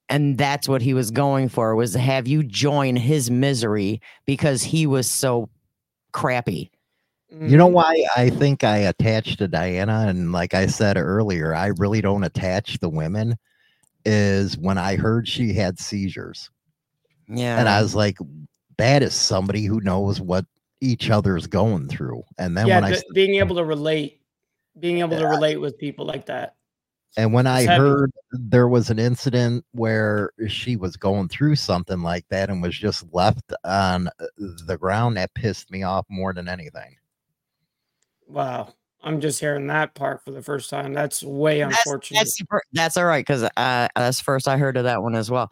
And that's what he was going for was to have you join his misery because he was so crappy. You know Mhm. why I think I attached to Diana, and like I said earlier, I really don't attach the women. Is when I heard she had seizures, Yeah. and I was like, "That is somebody who knows what each other's going through." And then yeah when I being able to relate being able to relate with people like that And when I heavy. heard there was an incident where she was going through something like that and was just left on uh, the ground, that pissed me off more than anything. Wow i'm just hearing that part for the first time that's way That's- unfortunate. That's that's all right because uh, that's first I heard of that one as well,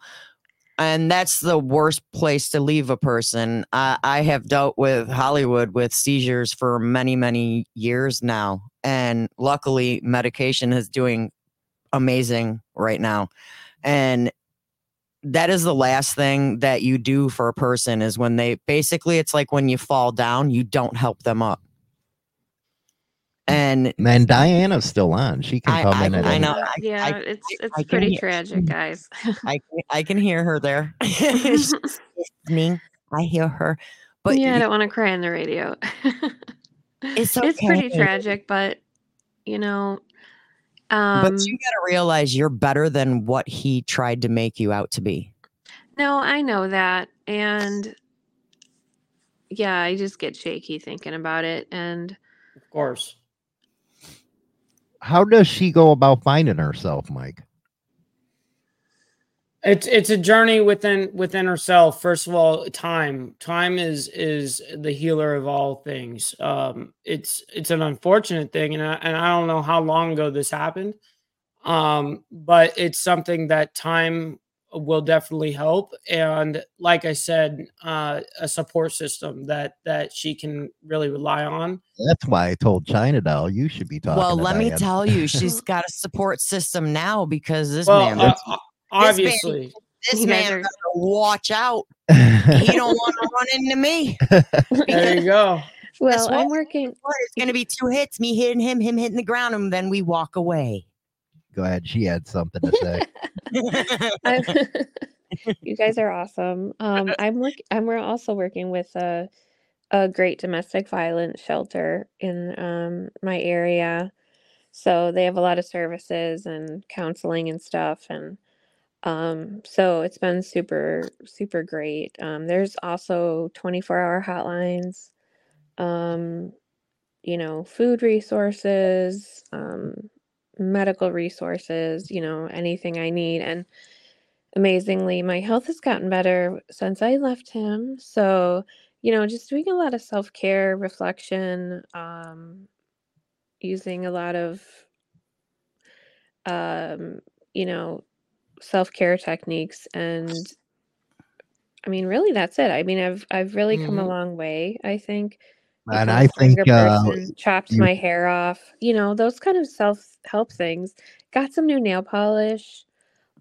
and that's the worst place to leave a person. I I have dealt with Hollywood with seizures for many many years now, and luckily medication is doing amazing right now, and that is the last thing that you do for a person is when they basically it's like when you fall down you don't help them up and And Diana's still on. She can I- come I- in at I know. I- yeah, I- it's it's I can pretty hear- tragic, guys. I can, I can hear her there. She's listening. I hear her. But yeah, I don't want to cry on the radio. It's It's pretty tragic, but you know, but um, you got to realize you're better than what he tried to make you out to be. no, I know that, and yeah, I just get shaky thinking about it, and of course How does she go about finding herself, Mike? it's it's a journey within within herself. First of all time. Time is is the healer of all things. Um it's it's an unfortunate thing and I, and I don't know how long ago this happened. Um but it's something that time will definitely help and like i said uh a support system that that she can really rely on That's why I told China Doll you should be talking. well, to let me Diana. tell you, she's got a support system now because this well man, uh, uh, obviously this You guys man watch out. He don't want to run into me. there you go well, I'm working. It's going to be two hits, me hitting him, him hitting the ground, and then we walk away. Go ahead. She had something to say. You guys are awesome. Um, I'm work. I'm we're also working with a a great domestic violence shelter in um my area, so they have a lot of services and counseling and stuff, and um, so it's been super super great. Um, there's also 24 hour hotlines, um, you know, food resources, um, medical resources, you know, anything I need, and amazingly my health has gotten better since i left him. So you know just doing a lot of self-care reflection um using a lot of um you know self-care techniques and i mean really that's it. I mean i've i've really come a Mhm. long way i think and I think uh, chopped you- my hair off you know those kind of self-help things got some new nail polish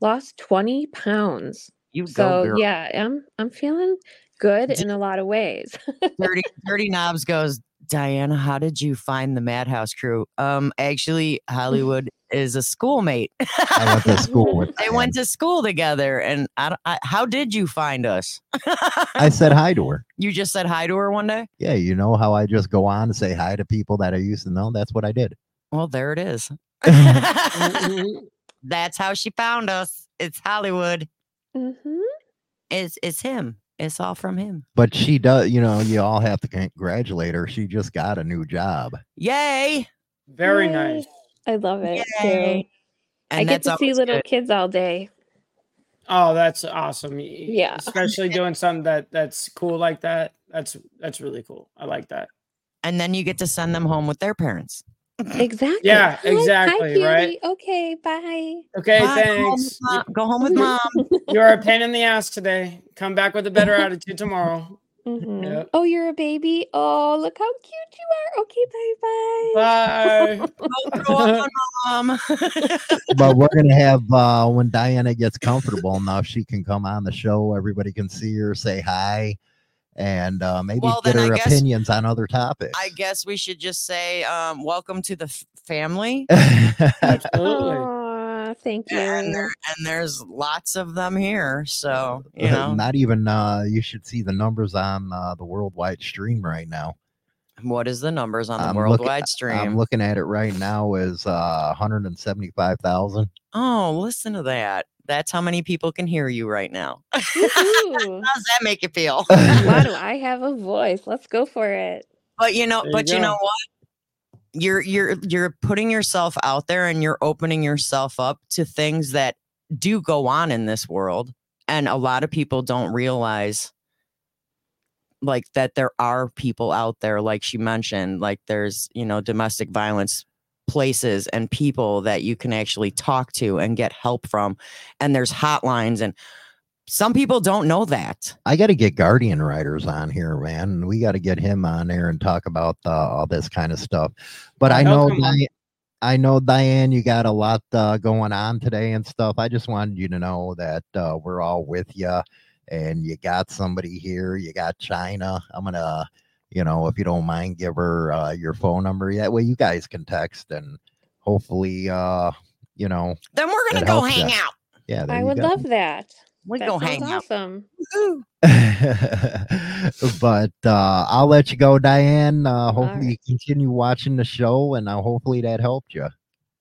lost 20 pounds You go, so girl. yeah, I'm I'm feeling good in a lot of ways. Dirty, Dirty Knobs goes, Diana, how did you find the Madhouse crew? Um, actually, Hollywood is a schoolmate. I went to school with. they went to school together, and I, I, how did you find us? I said hi to her. you just said hi to her one day. Yeah, you know how I just go on and say hi to people that I used to know. That's what I did. Well, there it is. That's how she found us. It's Hollywood. hmm It's it's him. It's all from him. But she does. You know, you all have to congratulate her. She just got a new job. Yay! Very nice. I love it Yay. too. And I get to see little good. kids all day. Oh, that's awesome. Yeah. Especially doing something that that's cool like that. That's that's really cool. I like that. and then you get to send them home with their parents. Exactly. Yeah, Hi- hi, exactly, right? cutie. Okay, bye. Okay, Bye, go home with thanks. mom- Go home with mom. You're a pain in the ass today. Come back with a better attitude tomorrow. Mhm. Yep. Oh, you're a baby. Oh, look how cute you are. Okay, bye bye. Bye. Go throw up mom. But we're gonna have uh when Diana gets comfortable enough, she can come on the show. Everybody can see her, say hi, and uh, maybe Well, get then her guess- opinions on other topics. I guess we should just say, um, welcome to the f- family. Absolutely. Aw, thank you. And, there, and there's lots of them here. So, you know, Not even uh you should see the numbers on uh, the worldwide stream right now. what is the numbers on the I'm looking- worldwide stream? I'm looking at it right now is uh 175,000. oh, listen to that. That's how many people can hear you right now. how does that make you feel? Why do I have a voice? Let's go for it. But you know, There you but you go. know what? You're you're you're putting yourself out there and you're opening yourself up to things that do go on in this world. And a lot of people don't realize like that there are people out there, like she mentioned, like there's, you know, domestic violence places and people that you can actually talk to and get help from. And there's hotlines and some people don't know that. I got to get Guardian Riders on here, man. We got to get him on there and talk about uh, all this kind of stuff. But I He'll know. Di- I know, Diane, you got a lot uh, going on today and stuff. I just wanted you to know that uh, we're all with you, and you got somebody here. You got China. I'm gonna, you know, if you don't mind, give her uh, your phone number. That way, you guys can text, and hopefully, uh, you know, Then we're gonna go hang ya. out. yeah. there I you would go. love that. We that go sounds hang out. awesome. Woo. but uh, I'll let you go, Diane. Uh, hopefully, right. you continue watching the show, and uh, hopefully that helped you.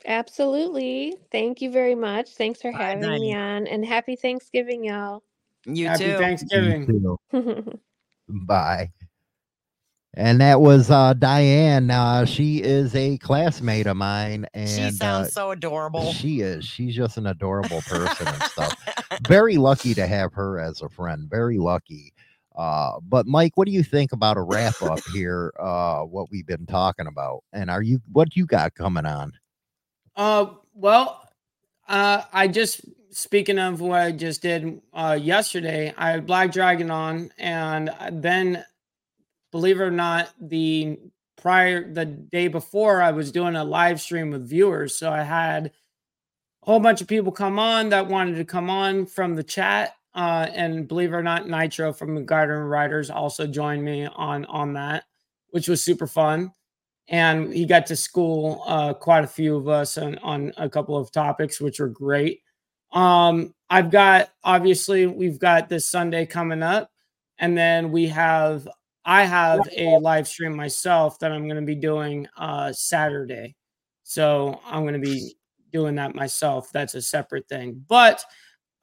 Absolutely. Thank you very much. Thanks for Bye, having me on. And happy Thanksgiving, y'all. You Happy too. Thanksgiving. Bye. And that was uh, Diane. Uh, she is a classmate of mine, and she sounds uh, so adorable. she is. She's just an adorable person and stuff. Very lucky to have her as a friend. Very lucky. Uh, but Mike, what do you think about a wrap up here? Uh, what we've been talking about, and are you what you got coming on? Uh, well, uh, I just speaking of what I just did uh, yesterday, I had Black Dragon on, and uh, then, believe it or not, the prior the day before, I was doing a live stream with viewers, so I had a whole bunch of people come on that wanted to come on from the chat. Uh, and believe it or not, Nitro from the Garden Riders also joined me on on that, which was super fun and he got to school uh, quite a few of us on, on a couple of topics, which were great. Um, I've got obviously we've got this Sunday coming up, and then we have I have a live stream myself that I'm going to be doing uh, Saturday, so I'm going to be doing that myself. That's a separate thing, but.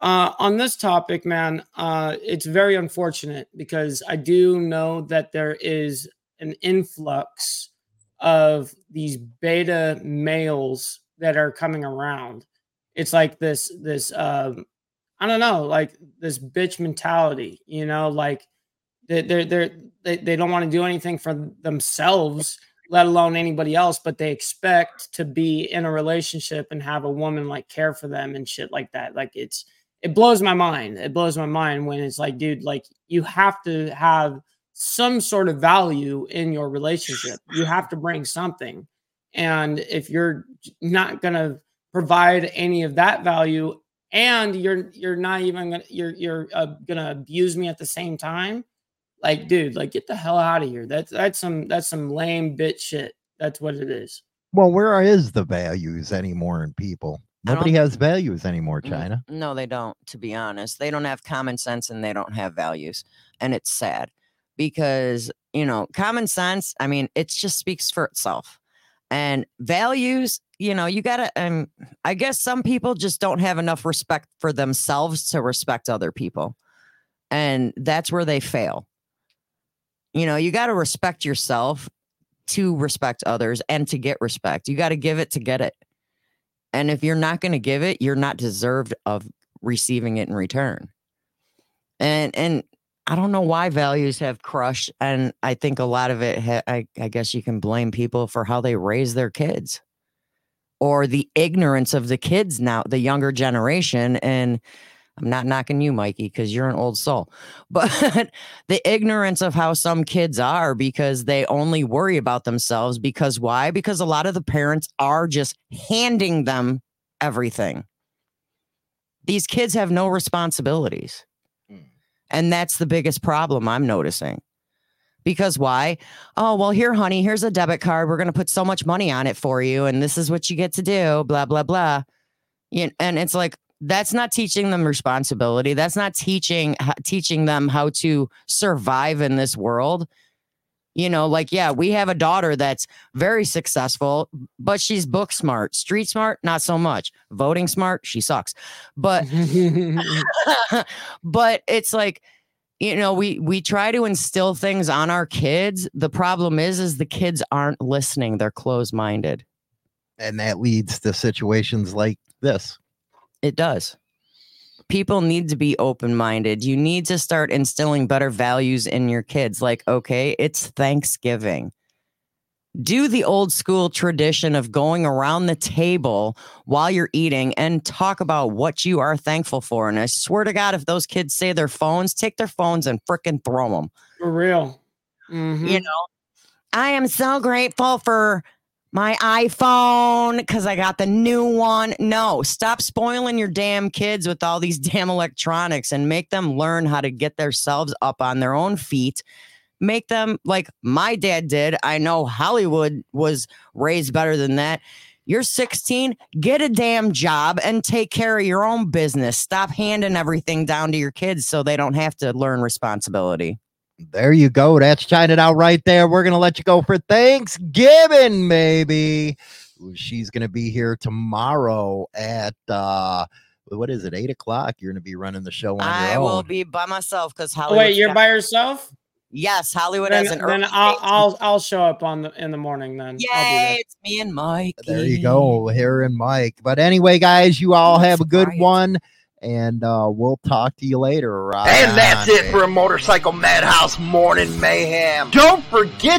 Uh, on this topic, man, uh, it's very unfortunate because I do know that there is an influx of these beta males that are coming around. It's like this this um I don't know, like this bitch mentality, you know, like they're, they're they they don't want to do anything for themselves, let alone anybody else, but they expect to be in a relationship and have a woman like care for them and shit like that. Like it's it blows my mind. It blows my mind when it's like, dude, like you have to have some sort of value in your relationship. You have to bring something. And if you're not going to provide any of that value and you're you're not even to you're you're uh, going to abuse me at the same time, Like, dude, like get the hell out of here. That's that's some that's some lame bit shit. That's what it is. Well, where is the values anymore in people? Nobody has values anymore, China. No, they don't, to be honest. They don't have common sense and they don't have values. And it's sad because, you know, common sense, I mean, it just speaks for itself. And values, you know, you got to, um, I guess some people just don't have enough respect for themselves to respect other people. And that's where they fail. You know, you got to respect yourself to respect others and to get respect. You got to give it to get it. And if you're not going to give it, you're not deserved of receiving it in return. And and I don't know why values have crushed. And I think a lot of it, ha- I, I guess you can blame people for how they raise their kids or the ignorance of the kids now, the younger generation. And I'm not knocking you, Mikey, because you're an old soul, but the ignorance of how some kids are because they only worry about themselves. Because why? Because a lot of the parents are just handing them everything. These kids have no responsibilities. Mm. And that's the biggest problem I'm noticing. Because why? Oh, well, here, honey, here's a debit card. We're going to put so much money on it for you. And this is what you get to do, blah, blah, blah. You, and it's like, that's not teaching them responsibility. That's not teaching teaching them how to survive in this world. You know, like yeah, we have a daughter that's very successful, but she's book smart, street smart, not so much. Voting smart, she sucks. But but it's like you know we we try to instill things on our kids the problem is is the kids aren't listening they're closed minded And that leads to situations like this. It does. People need to be open minded you need to start instilling better values in your kids like okay it's thanksgiving. Do the old school tradition of going around the table while you're eating and talk about what you are thankful for and i swear to god if those kids say their phones take their phones and frickin' throw them For real. Mhm. you know? I am so grateful for my iphone because i got the new one. No stop spoiling your damn kids with all these damn electronics and make them learn how to get themselves up on their own feet. Make them like my dad did. I know hollywood was raised better than that. You're 16 get a damn job and take care of your own business. Stop handing everything down to your kids so they don't have to learn responsibility There you go. That's China out right there. We're gonna let you go for Thanksgiving, maybe. She's gonna be here tomorrow at uh what is it, eight o'clock? You're gonna be running the show on I your will own. be by myself because Oh, Hollywood. wait, you're by yourself? Yes, Hollywood Then, has an then early I'll. I'll I'll show up on the in the morning. Then I'll be Yay! It's me and Mike. There you go, here and Mike. But anyway, guys, you all have a good Right. one, and uh we'll talk to you later. Right And that's on, it for a Motorcycle Madhouse Morning Mayhem. Don't forget